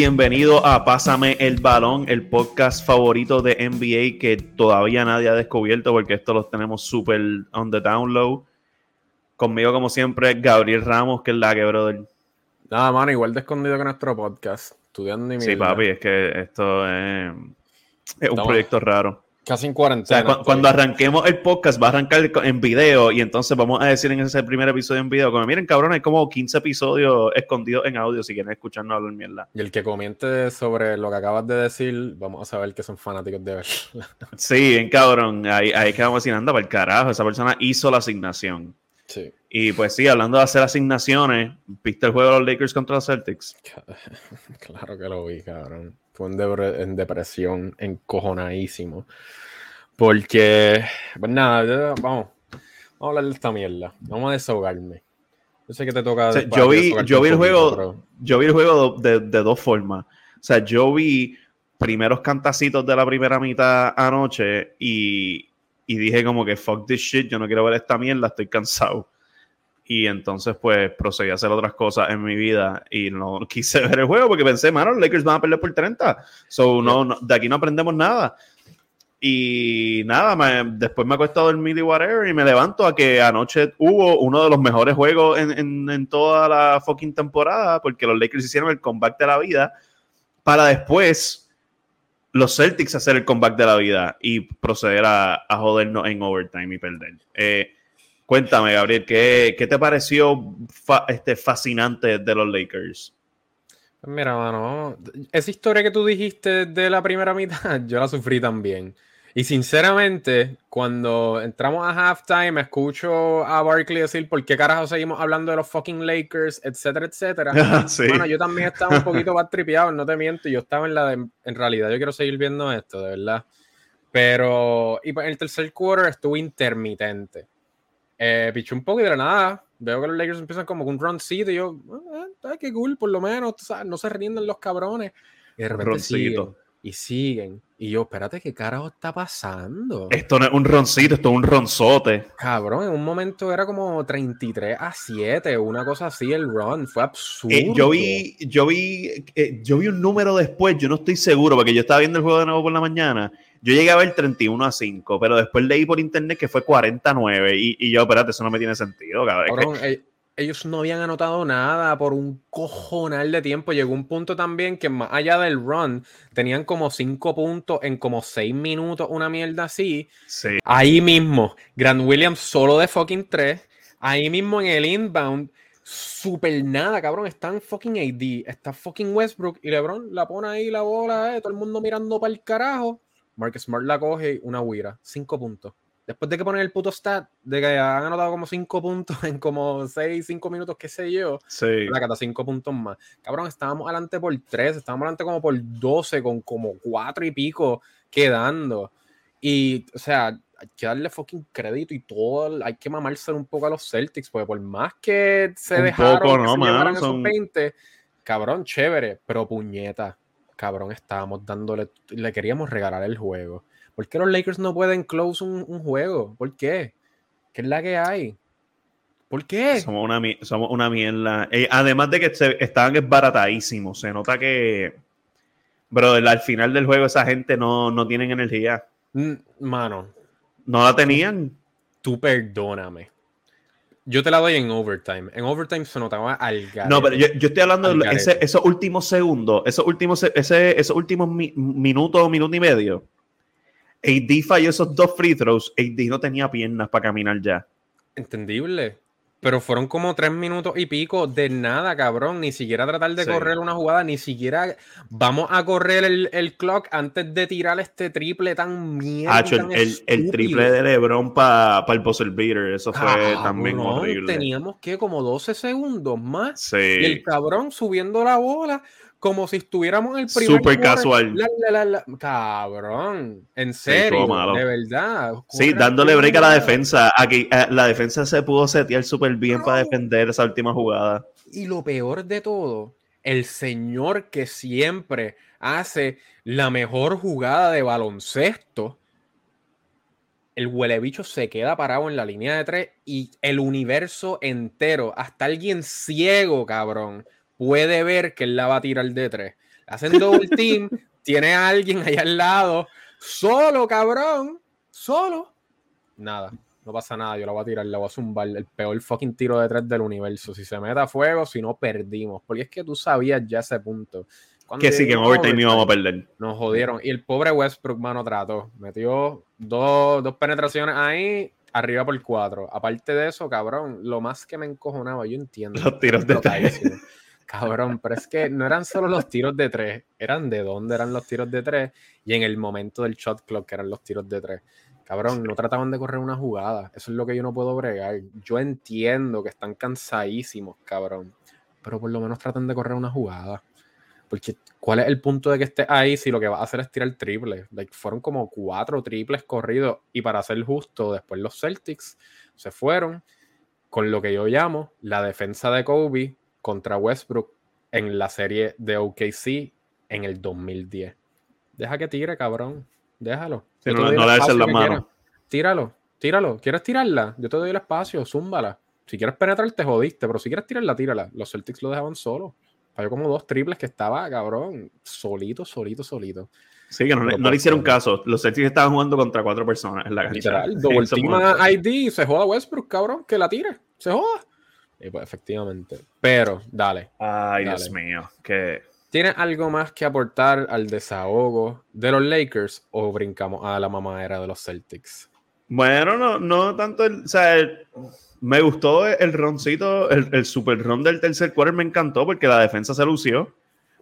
Bienvenido a Pásame el Balón, el podcast favorito de NBA que todavía nadie ha descubierto porque esto lo tenemos súper on the download. Conmigo, como siempre, Gabriel Ramos, que es la que, brother. Nada, mano, igual de escondido que nuestro podcast. Estudiando y Sí, papi, es que esto es, es un proyecto raro. Casi en cuarentena. O sea, cuando arranquemos el podcast va a arrancar en video y entonces vamos a decir en ese primer episodio en video, como miren cabrón, hay como 15 episodios escondidos en audio si quieren escucharnos hablar mierda. Y el que comente sobre lo que acabas de decir, vamos a saber que son fanáticos de verdad. Sí, bien cabrón, ahí, ahí que vamos a decir, anda para el carajo, esa persona hizo la asignación. Sí. Y pues sí, hablando de hacer asignaciones, ¿viste el juego de los Lakers contra los Celtics? Claro que lo vi, cabrón. Fue en, depresión, encojonadísimo. Porque, pues nada, vamos, vamos a hablar de esta mierda. Vamos a desahogarme. Yo sé que te toca. yo, vi, yo, vi el juego, yo vi el juego de, de, dos formas. O sea, yo vi primeros cantacitos de la primera mitad anoche y, y dije como que fuck this shit, yo no quiero ver esta mierda, estoy cansado. Y entonces, pues, procedí a hacer otras cosas en mi vida y no quise ver el juego porque pensé, mano, los Lakers van a perder por 30. So, no, de aquí no aprendemos nada. Y nada, después me acuesto a dormir y whatever y me levanto a que anoche hubo uno de los mejores juegos en, en, toda la fucking temporada porque los Lakers hicieron el comeback de la vida para después los Celtics hacer el comeback de la vida y proceder a, a jodernos en overtime y perder. Eh, Cuéntame, Gabriel, ¿qué, te pareció este, fascinante de los Lakers? Pues mira, mano, esa historia que tú dijiste de la primera mitad, yo la sufrí también. Y sinceramente, cuando entramos a halftime, escucho a Barkley decir por qué carajo seguimos hablando de los fucking Lakers, etcétera, etcétera. Bueno, yo también estaba un poquito más tripeado, no te miento. Yo estaba en la de, en realidad, yo quiero seguir viendo esto, de verdad. Pero, y pues, el tercer quarter estuvo intermitente. Eh, piché un poco y de la nada veo que los Lakers empiezan como con un roncito y yo, ah, qué cool, por lo menos, no se rinden los cabrones. Y de repente siguen, y siguen. Y yo, espérate, ¿qué carajo está pasando? Esto no es un roncito, esto es un ronzote. Cabrón, en un momento era como 33 a 7, una cosa así, el run, fue absurdo. Eh, yo vi, yo vi, eh, yo vi un número después, yo no estoy seguro, porque yo estaba viendo el juego de nuevo por la mañana yo llegué a ver 31 a 5, pero después leí por internet que fue 49 y, y yo, espérate, eso no me tiene sentido, cabrón. Eh, ellos no habían anotado nada por un cojonal de tiempo. Llegó un punto también que más allá del run, tenían como 5 puntos en como 6 minutos, una mierda así. Sí. Ahí mismo, Grant Williams solo de fucking 3. Ahí mismo en el inbound, super nada, cabrón. Están fucking AD, está fucking Westbrook y LeBron la pone ahí la bola, eh, todo el mundo mirando para el carajo. Marcus Smart la coge una huira, cinco puntos. Después de que ponen el puto stat de que han anotado como cinco puntos en como seis, cinco minutos, qué sé yo, sí. la cata cinco puntos más. Cabrón, estábamos adelante por tres, estábamos adelante como por doce, con como cuatro y pico quedando. Y, o sea, hay que darle fucking crédito y todo, hay que mamarse un poco a los Celtics, porque por más que se un dejaron poco, no, man, esos 20, cabrón, chévere, pero puñeta cabrón, estábamos dándole, le queríamos regalar el juego. ¿Por qué los Lakers no pueden close un, juego? ¿Por qué? ¿Qué es la que hay? ¿Por qué? Somos una, somos una mierda. Eh, además de que estaban esbaratadísimos. Se nota que, bro, al final del juego esa gente no, no tienen energía. Mm, mano. No la tenían. Tú perdóname. Yo te la doy en overtime. En overtime se notaba al No, pero yo, estoy hablando de esos últimos segundos, esos últimos, ese, esos últimos minutos, minuto y medio. AD falló esos dos free throws. AD no tenía piernas para caminar ya. Entendible. Pero fueron como tres minutos y pico de nada, cabrón. Ni siquiera tratar de correr una jugada, ni siquiera vamos a correr el, clock antes de tirar este triple tan mierda. el, triple de LeBron para el buzzer beater, eso fue también horrible. Teníamos que como 12 segundos más. Sí. Y el cabrón subiendo la bola como si estuviéramos en el primer Súper casual. cabrón, en serio, de verdad. Sí, dándole break a la defensa. Aquí, eh, la defensa se pudo setear súper bien para defender esa última jugada. Y lo peor de todo, el señor que siempre hace la mejor jugada de baloncesto, el huele bicho se queda parado en la línea de tres y el universo entero, hasta alguien ciego, cabrón puede ver que él la va a tirar de tres. Hacen double team, tiene a alguien ahí al lado, solo, cabrón, solo. Nada, no pasa nada, yo la voy a tirar, la voy a zumbar, el peor fucking tiro de tres del universo. Si se mete a fuego, si no perdimos, porque es que tú sabías ya ese punto. que sí, que en overtime íbamos a perder. Nos jodieron. Y el pobre Westbrook, mano, trató. Metió dos, dos penetraciones ahí, arriba por cuatro. Aparte de eso, cabrón, lo más que me encojonaba, yo entiendo. Los tiros de tres. Cabrón, pero es que no eran solo los tiros de tres, eran de dónde eran los tiros de tres y en el momento del shot clock que eran los tiros de tres. Cabrón, no trataban de correr una jugada. Eso es lo que yo no puedo bregar. Yo entiendo que están cansadísimos, cabrón. Pero por lo menos tratan de correr una jugada. Porque, ¿cuál es el punto de que esté ahí si lo que va a hacer es tirar triple? Like, fueron como cuatro triples corridos. Y para ser justo, después los Celtics se fueron con lo que yo llamo la defensa de Kobe contra Westbrook en la serie de OKC en el 2010. Deja que tire, cabrón. Déjalo. no, le des la mano. Tíralo, tíralo. ¿Quieres tirarla? Yo te doy el espacio, zúmbala. Si quieres penetrar, te jodiste, pero si quieres tirarla, tírala. Los Celtics lo dejaban solo. Falló como dos triples que estaba, cabrón, solito, solito, solito. Sí, que no, le, hicieron caso. Los Celtics estaban jugando contra cuatro personas en la cancha. Literal, doble ID, se joda Westbrook, cabrón, que la tire. Se joda. Y pues efectivamente. Pero, dale. Ay, Dios mío. Que... ¿Tienes algo más que aportar al desahogo de los Lakers o brincamos a la mamadera de los Celtics? Bueno, no, no tanto el, o sea, me gustó el roncito, el, super ron del tercer quarter me encantó porque la defensa se lució.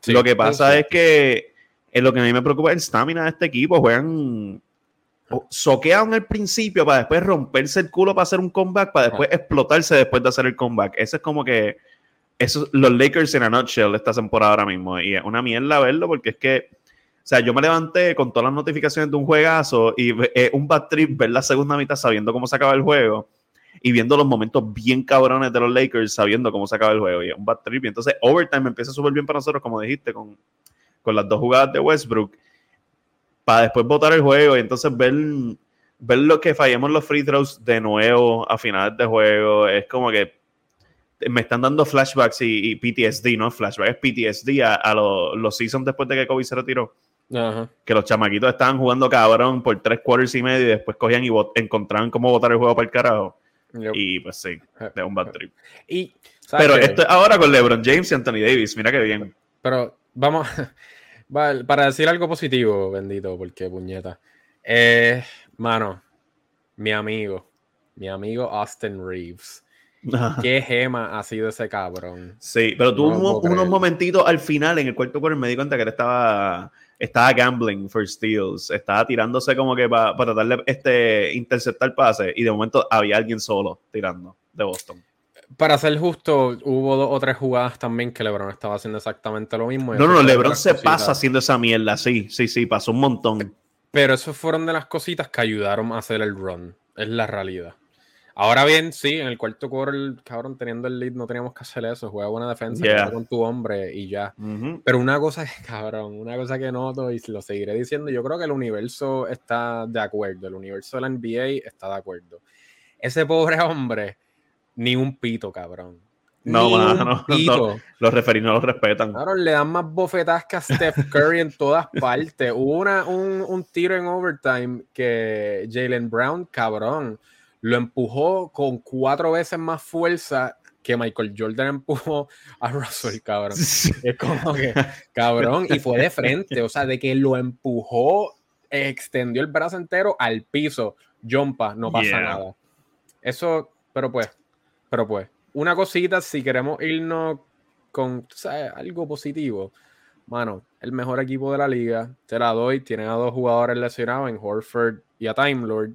lo que pasa es que es lo que a mí me preocupa es el stamina de este equipo. Juegan soquean al principio para después romperse el culo para hacer un comeback, para después explotarse después de hacer el comeback. Eso es como que eso, los Lakers en a nutshell esta temporada ahora mismo. Y es una mierda verlo porque es que, o sea, yo me levanté con todas las notificaciones de un juegazo y es un bad trip ver la segunda mitad sabiendo cómo se acaba el juego y viendo los momentos bien cabrones de los Lakers sabiendo cómo se acaba el juego. Y es un bad trip. Y entonces, overtime empieza súper bien para nosotros, como dijiste, con, con las dos jugadas de Westbrook para después votar el juego y entonces ver, ver lo que fallemos los free throws de nuevo a finales de juego. Es como que me están dando flashbacks y, PTSD, ¿no? Flashbacks PTSD a, los, seasons después de que Kobe se retiró. Que los chamaquitos estaban jugando cabrón por tres quarters y medio y después cogían y encontraban cómo votar el juego para el carajo. Y pues sí, de un bad trip. Y, Pero esto ahora con LeBron James y Anthony Davis, mira qué bien. Pero vamos, para decir algo positivo, bendito, porque puñeta. Eh, mano, mi amigo, mi amigo Austin Reeves. Qué gema ha sido ese cabrón. Sí, pero tuvo unos momentitos al final en el cuarto cuarto me di cuenta que él estaba, estaba gambling for steals, estaba tirándose como que para tratar de este, interceptar pase y de momento había alguien solo tirando de Boston para ser justo, hubo dos o tres jugadas también que LeBron estaba haciendo exactamente lo mismo. No, no, LeBron se pasa haciendo esa mierda, sí, sí, sí, pasó un montón. Pero eso fueron de las cositas que ayudaron a hacer el run, es la realidad. Ahora bien, sí, en el cuarto quarter, cabrón, teniendo el lead, no teníamos que hacer eso. Juega buena defensa con tu hombre y ya. Pero una cosa, cabrón, una cosa que noto y lo seguiré diciendo, yo creo que el universo está de acuerdo. El universo de la NBA está de acuerdo. Ese pobre hombre ni un pito, cabrón. No, no, no, los referidos no los respetan. Claro, le dan más bofetadas que a Steph Curry en todas partes. Hubo una, un, un tiro en overtime que Jalen Brown, cabrón, lo empujó con cuatro veces más fuerza que Michael Jordan empujó a Russell, cabrón. Es como que, cabrón, y fue de frente, o sea, de que lo empujó, extendió el brazo entero al piso. Jumpa, no pasa nada. Eso, pero pues, pero pues, una cosita, si queremos irnos con algo positivo, mano, el mejor equipo de la liga, te la doy, tienen a dos jugadores lesionados en Horford y a Time Lord,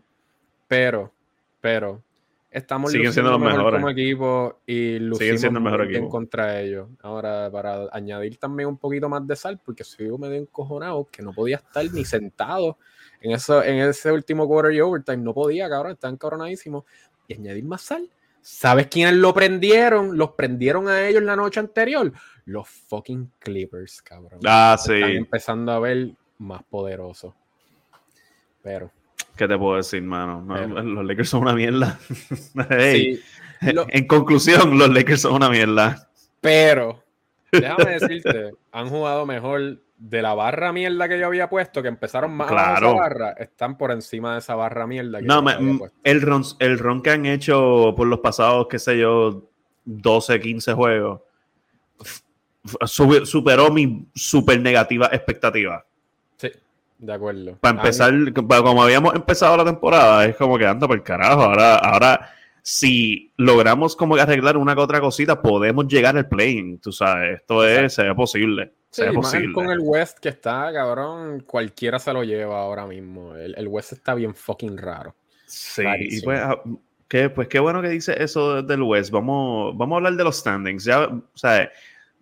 pero, pero, estamos Siguen siendo los mejores como equipo y lucimos siendo el mejor equipo. contra ellos. Ahora, para añadir también un poquito más de sal, porque soy medio encojonado, que no podía estar ni sentado en, eso, en ese último quarter y overtime, no podía, cabrón, están cabronadísimos. Y añadir más sal, ¿Sabes quiénes lo prendieron? Los prendieron a ellos la noche anterior. Los fucking Clippers, cabrón. Ah, sí. Están empezando a ver más poderosos. Pero. ¿Qué te puedo decir, mano? los Lakers son una mierda. En conclusión, los Lakers son una mierda. Pero, déjame decirte, han jugado mejor de la barra mierda que yo había puesto, que empezaron más claro. esa barra, están por encima de esa barra mierda que no, El, ron, el ron que han hecho por los pasados, qué sé yo, 12, 15 juegos, superó mi super negativa expectativa. Sí, de acuerdo. Para empezar, como habíamos empezado la temporada, es como que anda por el carajo. Ahora, ahora si logramos como arreglar una que otra cosita, podemos llegar al playing, tú sabes. Esto es, se posible. Sí, con el West que está, cabrón, cualquiera se lo lleva ahora mismo. El, West está bien fucking raro. Sí, y pues, ah, qué, pues qué bueno que dice eso del West. Vamos, vamos a hablar de los standings. Ya, o sea,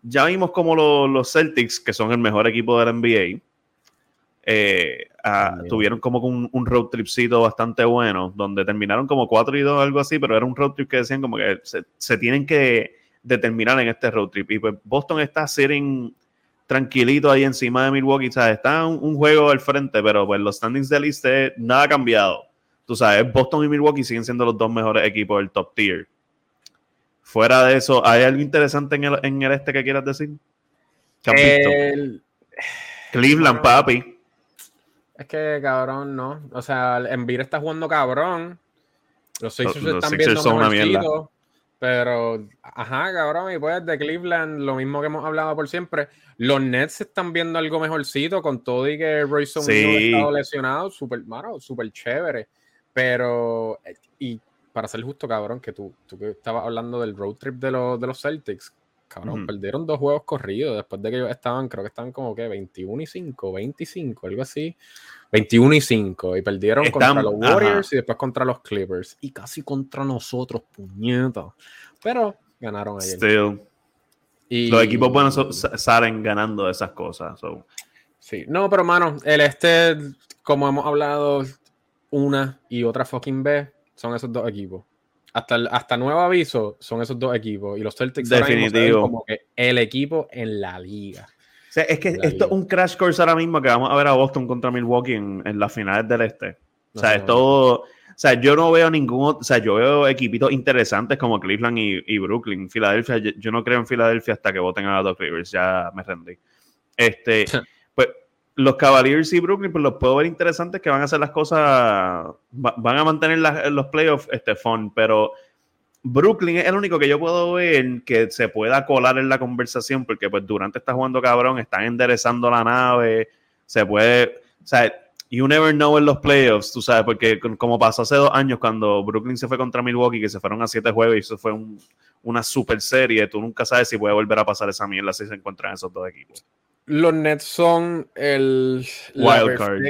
ya vimos como los Celtics, que son el mejor equipo de la NBA, eh, ah, tuvieron como un, un, road tripcito bastante bueno, donde terminaron como 4 y 2, algo así, pero era un road trip que decían como que se, se tienen que determinar en este road trip. Y pues Boston está sitting tranquilito ahí encima de Milwaukee. Sea, está un, juego al frente, pero pues los standings de liste nada ha cambiado. Tú sabes, Boston y Milwaukee siguen siendo los dos mejores equipos del top tier. Fuera de eso, ¿hay algo interesante en el, en el este que quieras decir? El... Cleveland, papi. Es que cabrón, no. O sea, Envir está jugando cabrón. Los Sixers están viendo son una mierda. Pero, ajá, cabrón, y pues de Cleveland, lo mismo que hemos hablado por siempre. Los Nets están viendo algo mejorcito con todo y que Royce sí. ha estado lesionado, súper, súper chévere. Pero, eh, y para ser justo, cabrón, que tú, tú que estabas hablando del road trip de, los, de los Celtics, cabrón, perdieron dos juegos corridos después de que ellos estaban, creo que estaban como que 21 y 5, 25, algo así. 21 y 5. Y perdieron contra los Warriors y después contra los Clippers. Y casi contra nosotros, puñetas. Pero ganaron ayer. Y, los equipos buenos salen ganando esas cosas. Sí, no, pero mano, el este, como hemos hablado una y otra fucking vez, son esos dos equipos. Hasta, hasta nuevo aviso, son esos dos equipos. Y los Celtics Definitivo. como que el equipo en la liga. O sea, es que esto es un crash course ahora mismo que vamos a ver a Boston contra Milwaukee en, en las finales del este. O sea, es todo. O sea, yo no veo ningún. O sea, yo veo equipitos interesantes como Cleveland y, Brooklyn. Filadelfia, yo, no creo en Filadelfia hasta que voten a los Rivers. Ya me rendí. Este. los Cavaliers y Brooklyn, pues los puedo ver interesantes que van a hacer las cosas. van a mantener los playoffs este, fun, pero Brooklyn es el único que yo puedo ver que se pueda colar en la conversación, porque pues durante está jugando cabrón, están enderezando la nave, se puede, o sea, you never know en los playoffs, tú sabes, porque como pasó hace dos años cuando Brooklyn se fue contra Milwaukee, que se fueron a siete juegos y eso fue una super serie, tú nunca sabes si puede volver a pasar esa mierda si se encuentran esos dos equipos. Los Nets son el wild card.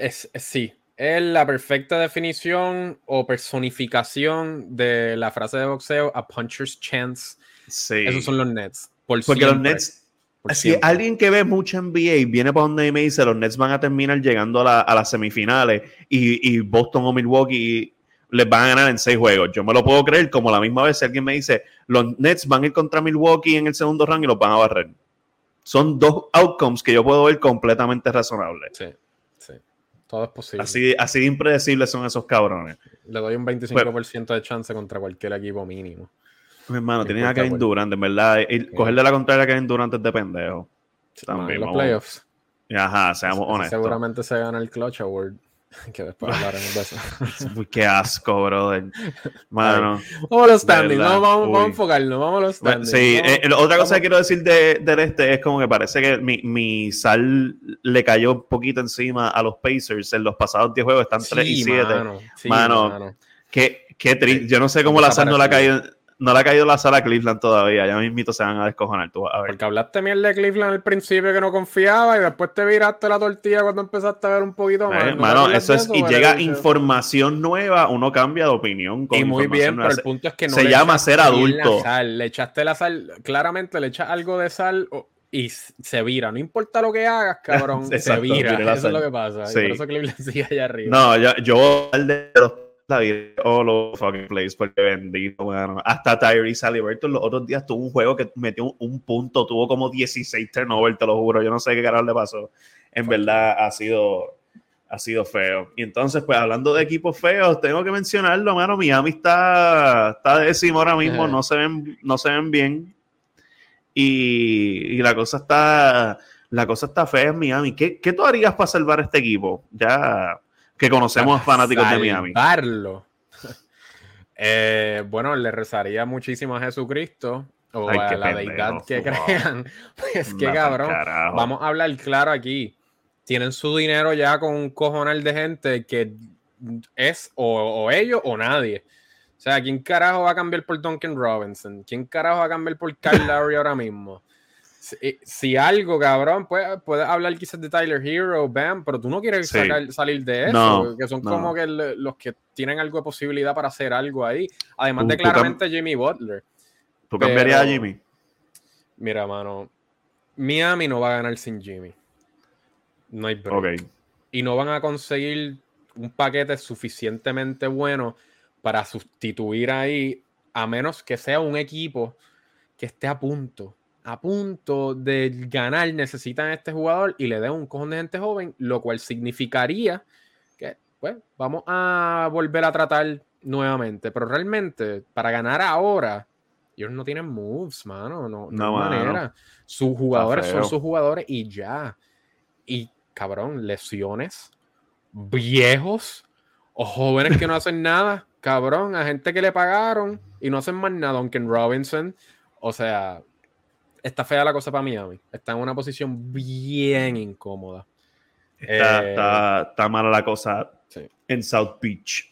Es, sí, es la perfecta definición o personificación de la frase de boxeo a puncher's chance. Sí. Esos son los Nets. Porque los Nets, si alguien que ve mucho NBA viene para donde me dice los Nets van a terminar llegando a, las semifinales y, Boston o Milwaukee les van a ganar en seis juegos. Yo me lo puedo creer como la misma vez si alguien me dice los Nets van a ir contra Milwaukee en el segundo round y los van a barrer. Son dos outcomes que yo puedo ver completamente razonables. Sí. Todo es posible. Así, así de impredecibles son esos cabrones. Le doy un 25% de chance contra cualquier equipo mínimo. Mi hermano, tienen a Kevin Durant, en verdad. cogerle la contraria a Kevin Durant es de pendejo. También. los playoffs. Ajá, seamos honestos. Seguramente se gana el Clutch Award. que después hablaremos de eso. Uy, qué asco, brother. Mano. Vamos a los standings, vamos, vamos, a enfocarnos, vamos a los standings. Sí, eh, otra cosa que quiero decir de, del este es como que parece que mi, mi, sal le cayó un poquito encima a los Pacers en los pasados 10 juegos, están 3 y 7. Mano, mano, mano. Qué, qué triste. Yo no sé cómo la sal no ha caído no le ha caído la sala a Cleveland todavía. Ya mismito se van a descojonar. Tú, a ver. Porque hablaste mierda de Cleveland al principio que no confiaba y después te viraste la tortilla cuando empezaste a ver un poquito más. Hermano, eso es. y llega información nueva, uno cambia de opinión. y muy bien, pero el punto es que no. Se llama ser adulto. Le echaste la sal, claramente le echas algo de sal. y se vira, no importa lo que hagas, cabrón, se vira. Eso es lo que pasa. Y por eso Cleveland sigue allá arriba. No, yo, yo de los la vida all los fucking place porque bendito, bueno. Hasta Tyrese Halliburton los otros días tuvo un juego que metió un, punto, tuvo como 16 turnovers, te lo juro. Yo no sé qué carajo le pasó. En verdad ha sido, ha sido feo. Y entonces, pues hablando de equipos feos, tengo que mencionarlo, mano. Miami está, está décimo ahora mismo, no se ven, no se ven bien. y, y la cosa está la cosa está fea en Miami. ¿Qué, qué tú harías para salvar este equipo? Ya que conocemos fanáticos de Miami. Eh, bueno, le rezaría muchísimo a Jesucristo o a la deidad que crean. Es que cabrón, vamos a hablar claro aquí. Tienen su dinero ya con un cojonal de gente que es o, ellos o nadie. O sea, ¿quién carajo va a cambiar por Duncan Robinson? ¿Quién carajo va a cambiar por Kyle Lowry ahora mismo? Si, algo, cabrón, puedes puede hablar quizás de Tyler Hero, Bam, pero tú no quieres salir de eso, que son como que los que tienen algo de posibilidad para hacer algo ahí. Además de claramente Jimmy Butler. ¿Tú cambiarías a Jimmy? Mira, mano, Miami no va a ganar sin Jimmy. No hay break. Y no van a conseguir un paquete suficientemente bueno para sustituir ahí, a menos que sea un equipo que esté a punto a punto de ganar necesitan a este jugador y le den un cojón de gente joven, lo cual significaría que, pues, vamos a volver a tratar nuevamente. Pero realmente, para ganar ahora, ellos no tienen moves, mano. No, no, manera. Sus jugadores son sus jugadores y ya. Y, cabrón, lesiones, viejos o jóvenes que no hacen nada, cabrón, a gente que le pagaron y no hacen más nada. Duncan Robinson, o sea, está fea la cosa para Miami. Está en una posición bien incómoda. Está, eh, mala la cosa en South Beach.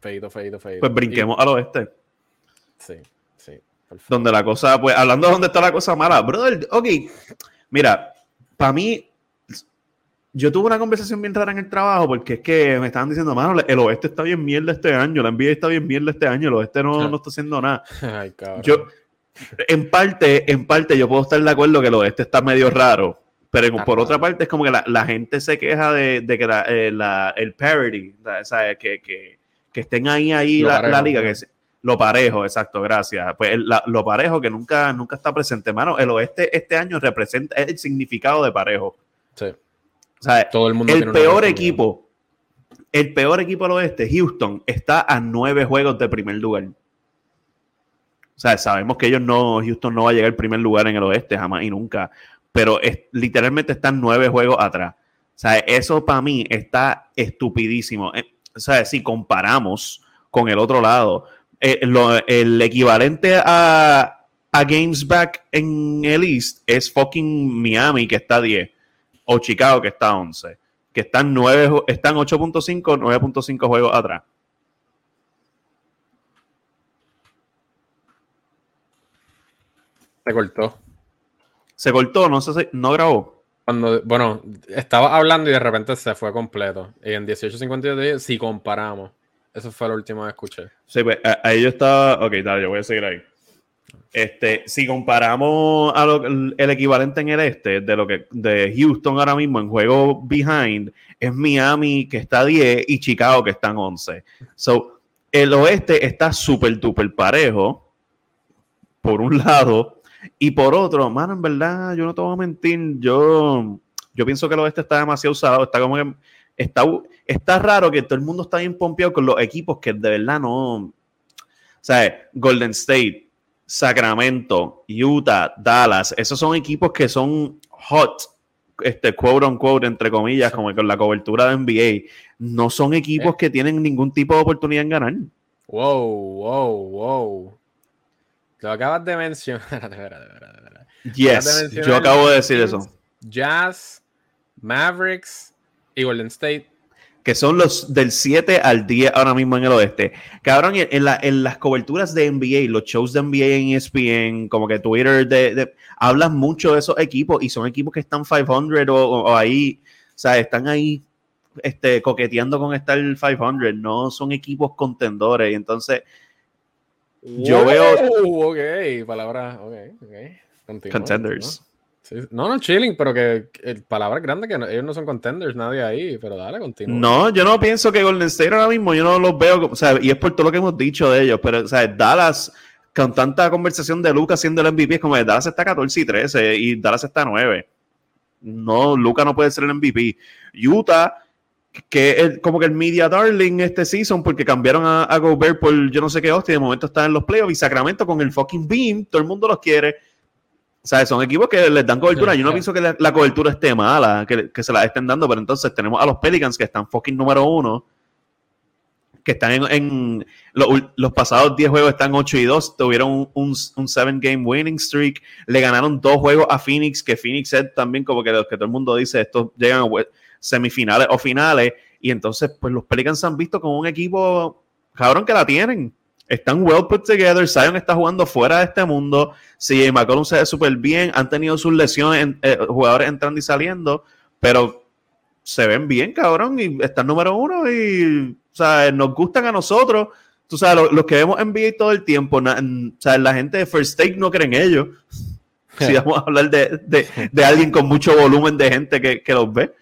Feito, feito, feito. Pues brinquemos al oeste. Sí, sí. Donde la cosa, pues hablando de dónde está la cosa mala, brother, ok. Mira, para mí, yo tuve una conversación bien rara en el trabajo porque es que me estaban diciendo, mano, el oeste está bien mierda este año, la NBA está bien mierda este año, el oeste no, no está haciendo nada. Ay, cabrón. Yo, en parte, en parte yo puedo estar de acuerdo que lo este está medio raro, pero por otra parte es como que la, gente se queja de, que eh, el parity, Que, que, estén ahí, ahí la, liga, que lo parejo, exacto, gracias. Pues lo parejo que nunca, nunca está presente, mano. El oeste este año representa el significado de parejo. Sí. O sea, Todo el, mundo el peor equipo, el peor equipo del oeste, Houston, está a nueve juegos de primer lugar. O sea, sabemos que ellos no, Houston no va a llegar al primer lugar en el oeste jamás y nunca, pero es, literalmente están nueve juegos atrás. O sea, eso para mí está estupidísimo. Eh, o sea, si comparamos con el otro lado, eh, el equivalente a, a Games Back en el East es fucking Miami, que está 10, o Chicago, que está 11, que están, 9, están 8.5, 9.5 juegos atrás. Se cortó. Se cortó, no sé si no grabó. Cuando, bueno, estaba hablando y de repente se fue completo. Y en 18.52 si comparamos. Eso fue lo último que escuché. Sí, pues ahí yo estaba. Ok, dale, yo voy a seguir ahí. Este, si comparamos a el equivalente en el este de lo que de Houston ahora mismo en juego behind, es Miami que está 10 y Chicago que están 11. So, el oeste está súper, súper parejo. Por un lado, y por otro, mano, en verdad, yo no te voy a mentir, yo, yo pienso que el oeste está demasiado usado, está como que está, está raro que todo el mundo está bien pompeado con los equipos que de verdad no. O sea, Golden State, Sacramento, Utah, Dallas, esos son equipos que son hot, este quote on quote, entre comillas, como con la cobertura de NBA. No son equipos eh. que tienen ningún tipo de oportunidad en ganar. Wow, wow, wow. Lo acabas de mencionar. yes, yo acabo de decir eso. Jazz, Mavericks y Golden State. Que son los del 7 al 10 ahora mismo en el oeste. Cabrón, en, en las coberturas de NBA, los shows de NBA en ESPN, como que Twitter, de, hablan mucho de esos equipos y son equipos que están 500 o, ahí, o sea, están ahí este, coqueteando con estar 500, no son equipos contendores. Y entonces, yo veo. Ok, palabras. Ok, ok. contenders. ¿no? no, chilling, pero que, palabras grandes que ellos no son contenders, nadie ahí, pero dale, continúa. No, yo no pienso que Golden State ahora mismo, yo no los veo, o sea, y es por todo lo que hemos dicho de ellos, pero, o sea, Dallas, con tanta conversación de Lucas siendo el MVP, es como de Dallas está 14 y 13 y Dallas está 9. No, Lucas no puede ser el MVP. Utah que es como que el media darling este season porque cambiaron a, a Gobert por yo no sé qué hostia, de momento está en los playoffs y Sacramento con el fucking beam, todo el mundo los quiere. O sea, son equipos que les dan cobertura. Yo no pienso que la, cobertura esté mala, que, que, se la estén dando, pero entonces tenemos a los Pelicans que están fucking número uno, que están en, los, pasados 10 juegos están 8 y 2, tuvieron un 7-game winning streak, le ganaron dos juegos a Phoenix, que Phoenix es también como que los que todo el mundo dice, estos llegan a semifinales o finales, y entonces pues los Pelicans han visto como un equipo, cabrón, que la tienen. Están well put together, Zion está jugando fuera de este mundo, CJ McCollum se ve súper bien, han tenido sus lesiones, eh, jugadores entrando y saliendo, pero se ven bien, cabrón, y están número uno y o sea, nos gustan a nosotros. Tú sabes, los, que vemos NBA todo el tiempo, o sea, la gente de First Take no creen en ellos. si vamos a hablar de, alguien con mucho volumen de gente que, los ve.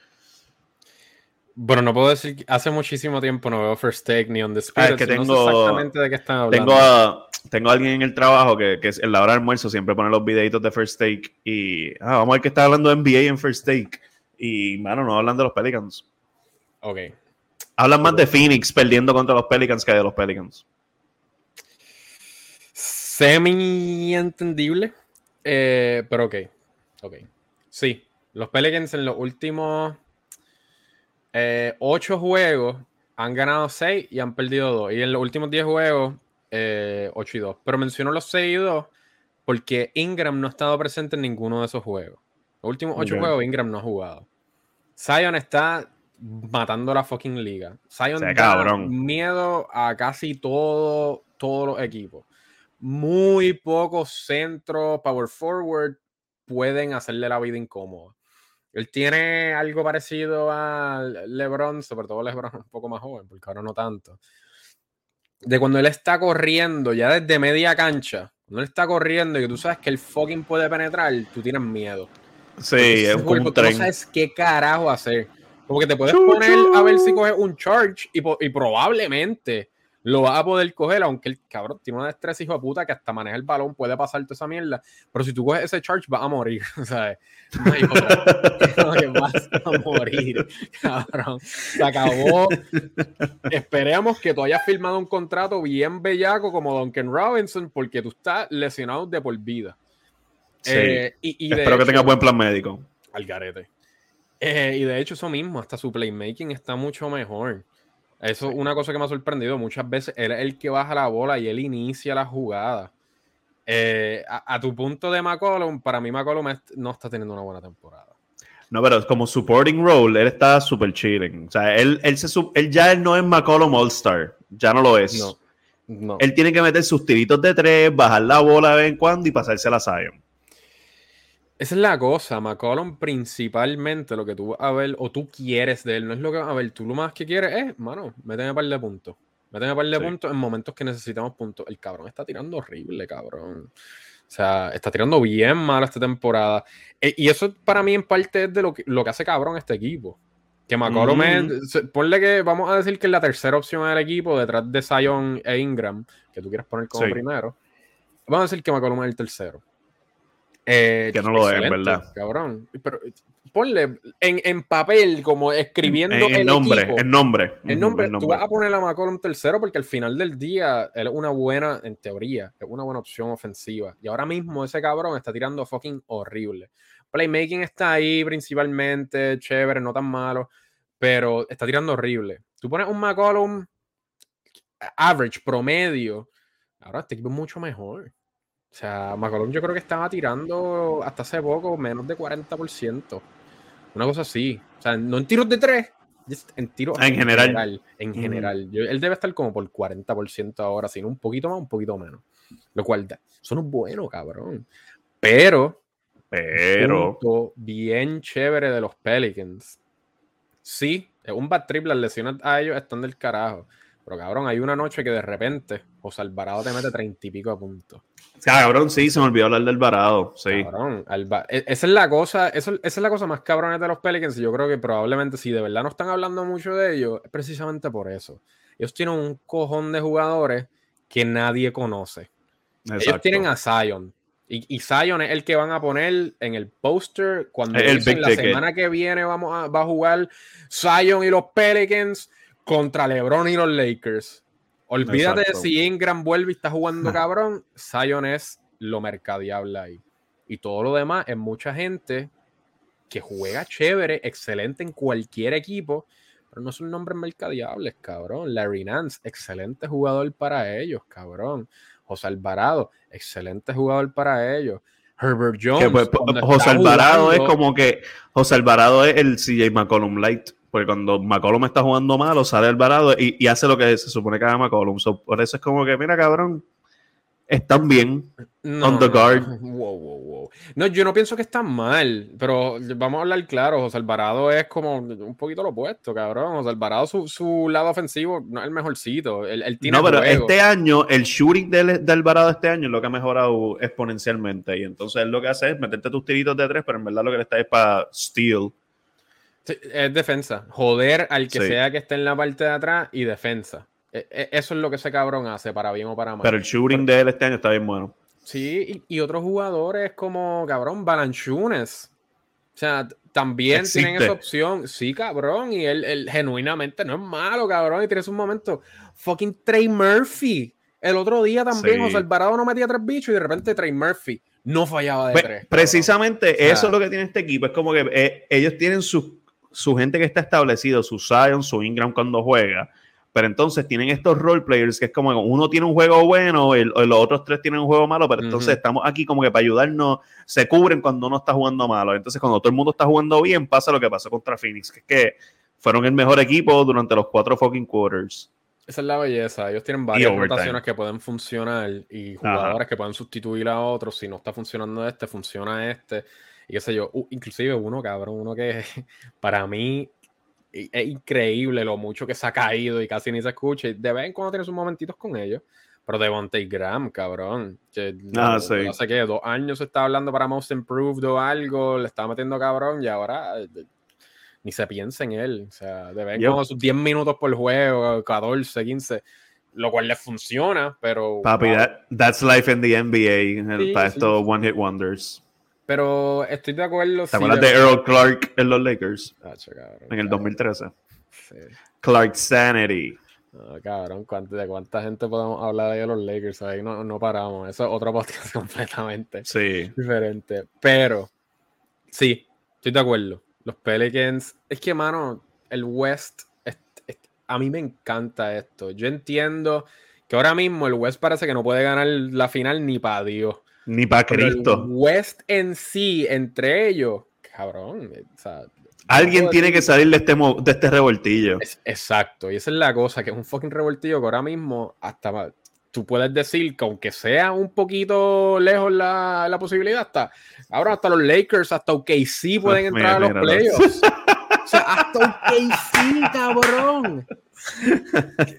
Bueno, no puedo decir que hace muchísimo tiempo no veo First Take ni On The Spirit. Ah, que tengo, no sé exactamente de qué están hablando. Tengo a, tengo alguien en el trabajo que, que es en la hora de almuerzo siempre pone los videitos de First Take y ah, vamos a ver que está hablando de NBA en First Take. Y, mano, no hablan de los Pelicans. Ok, Hablan más de Phoenix perdiendo contra los Pelicans que de los Pelicans. Semi-entendible. Eh, pero ok. Ok. Sí. Los Pelicans en los últimos eh, ocho juegos han ganado seis y han perdido dos. Y en los últimos diez juegos, eh, ocho y dos. Pero menciono los seis y dos porque Ingram no ha estado presente en ninguno de esos juegos. Los últimos ocho juegos Ingram no ha jugado. Zion está matando la fucking liga. Zion da miedo a casi todo, todos los equipos. Muy pocos centros, power forward, pueden hacerle la vida incómoda. Él tiene algo parecido a LeBron, sobre todo LeBron un poco más joven, porque ahora no tanto. De cuando él está corriendo, ya desde media cancha, cuando él está corriendo y que tú sabes que el fucking puede penetrar, tú tienes miedo. Sí, es un tren. no sabes qué carajo hacer. Como que te puedes poner a ver si coges un charge y, y, probablemente lo vas a poder coger, aunque el cabrón tiene una destreza hijo de puta que hasta maneja el balón, puede pasar toda esa mierda. Pero si tú coges ese charge, vas a morir. ¿sabes? No hay vas a morir, cabrón. Se acabó. Esperemos que tú hayas firmado un contrato bien bellaco como Duncan Robinson, porque tú estás lesionado de por vida. Sí. Eh, y, Espero que tengas buen plan médico. Al garete. Eh, y de hecho, eso mismo, hasta su playmaking está mucho mejor. Eso es una cosa que me ha sorprendido. Muchas veces él es el que baja la bola y él inicia la jugada. Eh, a, tu punto de McCollum, para mí McCollum no está teniendo una buena temporada. No, pero como supporting role, él está súper chilling. O sea, él, él, se, él ya no es McCollum All-Star. Ya no lo es. No, no. Él tiene que meter sus tiritos de tres, bajar la bola de vez en cuando y pasarse a la Zion. Esa es la cosa, McCollum principalmente lo que tú vas a ver o tú quieres de él, no es lo que vas a ver, tú lo más que quieres es, mano, méteme par de puntos. Méteme par de puntos en momentos que necesitamos puntos. El cabrón está tirando horrible, cabrón. O sea, está tirando bien mal esta temporada. E, y eso para mí en parte es de lo que, lo que hace cabrón este equipo. Que McCollum es, ponle que vamos a decir que es la tercera opción del equipo detrás de Zion e Ingram, que tú quieres poner como primero. Vamos a decir que McCollum es el tercero. Eh, que no lo es, ¿verdad? Cabrón. Pero ponle en, papel, como escribiendo el nombre, el nombre. El nombre. Tú vas a poner a McCollum tercero porque al final del día él es una buena, en teoría, es una buena opción ofensiva. Y ahora mismo ese cabrón está tirando fucking horrible. Playmaking está ahí principalmente, chévere, no tan malo, pero está tirando horrible. Tú pones un McCollum average, promedio. Ahora este equipo es mucho mejor. O sea, McCollum yo creo que estaba tirando hasta hace poco menos de 40%. Una cosa así. O sea, no en tiros de tres, en tiros en, general. En general. él debe estar como por 40% ahora, sino un poquito más, un poquito menos. Lo cual, son un bueno, cabrón. Pero, pero, bien chévere de los Pelicans. Sí, es un bad trip, las lesiones a ellos están del carajo. Pero cabrón, hay una noche que de repente José Alvarado te mete treinta y pico de puntos. Cabrón, sí, se me olvidó hablar del Alvarado. Sí. Cabrón, e, esa es la cosa, esa es la cosa más cabrona de los Pelicans. Y yo creo que probablemente si de verdad no están hablando mucho de ellos, es precisamente por eso. Ellos tienen un cojón de jugadores que nadie conoce. Ellos tienen a Zion. Y, Zion es el que van a poner en el póster cuando dicen, la semana que viene vamos a, va a jugar Zion y los Pelicans contra LeBron y los Lakers. Olvídate de si Ingram vuelve y está jugando cabrón. Zion es lo mercadiable ahí. Y todo lo demás es mucha gente que juega chévere, excelente en cualquier equipo, pero no son nombres mercadiables, cabrón. Larry Nance, excelente jugador para ellos, cabrón. José Alvarado, excelente jugador para ellos. Herbert Jones. Pues, José Alvarado es como que José Alvarado es el CJ McCollum Light. Porque cuando McCollum está jugando malo, sale Alvarado y, y hace lo que se supone que haga McCollum. por eso es como que, mira, cabrón, están bien. on the guard. No, yo no pienso que están mal, pero vamos a hablar claro. José Alvarado es como un poquito lo opuesto, cabrón. José Alvarado, su, lado ofensivo no es el mejorcito. no, pero este año, el shooting de, Alvarado este año es lo que ha mejorado exponencialmente. Y entonces lo que hace es meterte tus tiritos de tres, pero en verdad lo que le está es para steal. Es defensa. Joder al que sea que esté en la parte de atrás y defensa. E, e, eso es lo que ese cabrón hace, para bien o para mal. Pero el shooting de él este año está bien bueno. Sí, y, otros jugadores como, cabrón, Balanchunes. O sea, también tienen esa opción. Sí, cabrón, y él, genuinamente no es malo, cabrón, y tiene un momento. Fucking Trey Murphy. El otro día también, José Alvarado no metía tres bichos y de repente Trey Murphy no fallaba de pues, tres. Precisamente eso es lo que tiene este equipo. Es como que eh, ellos tienen su, su gente que está establecido, su Zion, su Ingram cuando juega pero entonces tienen estos role players que es como uno tiene un juego bueno y los otros tres tienen un juego malo, pero entonces estamos aquí como que para ayudarnos, se cubren cuando uno está jugando malo. Entonces cuando todo el mundo está jugando bien, pasa lo que pasó contra Phoenix, que es que fueron el mejor equipo durante los cuatro fucking quarters. Esa es la belleza. Ellos tienen varias rotaciones que pueden funcionar y jugadores que pueden sustituir a otros. Si no está funcionando este, funciona este. Y qué sé yo. inclusive uno, cabrón, uno que para mí es increíble lo mucho que se ha caído y casi ni se escucha. de vez en cuando tienes sus momentitos con ellos. Pero Devontae Graham, cabrón. Ah, no, sé qué, dos años se está hablando para Most Improved o algo, le estaba metiendo cabrón y ahora eh, ni se piensa en él. O sea, de vez en cuando sus 10 minutos por juego, 14, 15, lo cual le funciona, pero. Papi, that's life in the NBA, el, para estos One Hit Wonders. Pero estoy de acuerdo. ¿Te acuerdas de Earl Clark en los Lakers? en el 2013. Clark Sanity. cabrón, ¿de cuánta gente podemos hablar de los Lakers? Ahí no, no paramos. Eso es otro podcast completamente sí. diferente. Pero, sí, estoy de acuerdo. Los Pelicans. Es que, mano, el West. a mí me encanta esto. Yo entiendo que ahora mismo el West parece que no puede ganar la final ni para Dios. Ni para Cristo. West en sí, entre ellos, cabrón. Alguien tiene que salir de este, de este revoltillo. exacto, y esa es la cosa, que es un fucking revoltillo que ahora mismo hasta tú puedes decir que aunque sea un poquito lejos la, la posibilidad, hasta ahora hasta los Lakers, hasta OKC pueden entrar a los playoffs. o sea, hasta OKC, cabrón.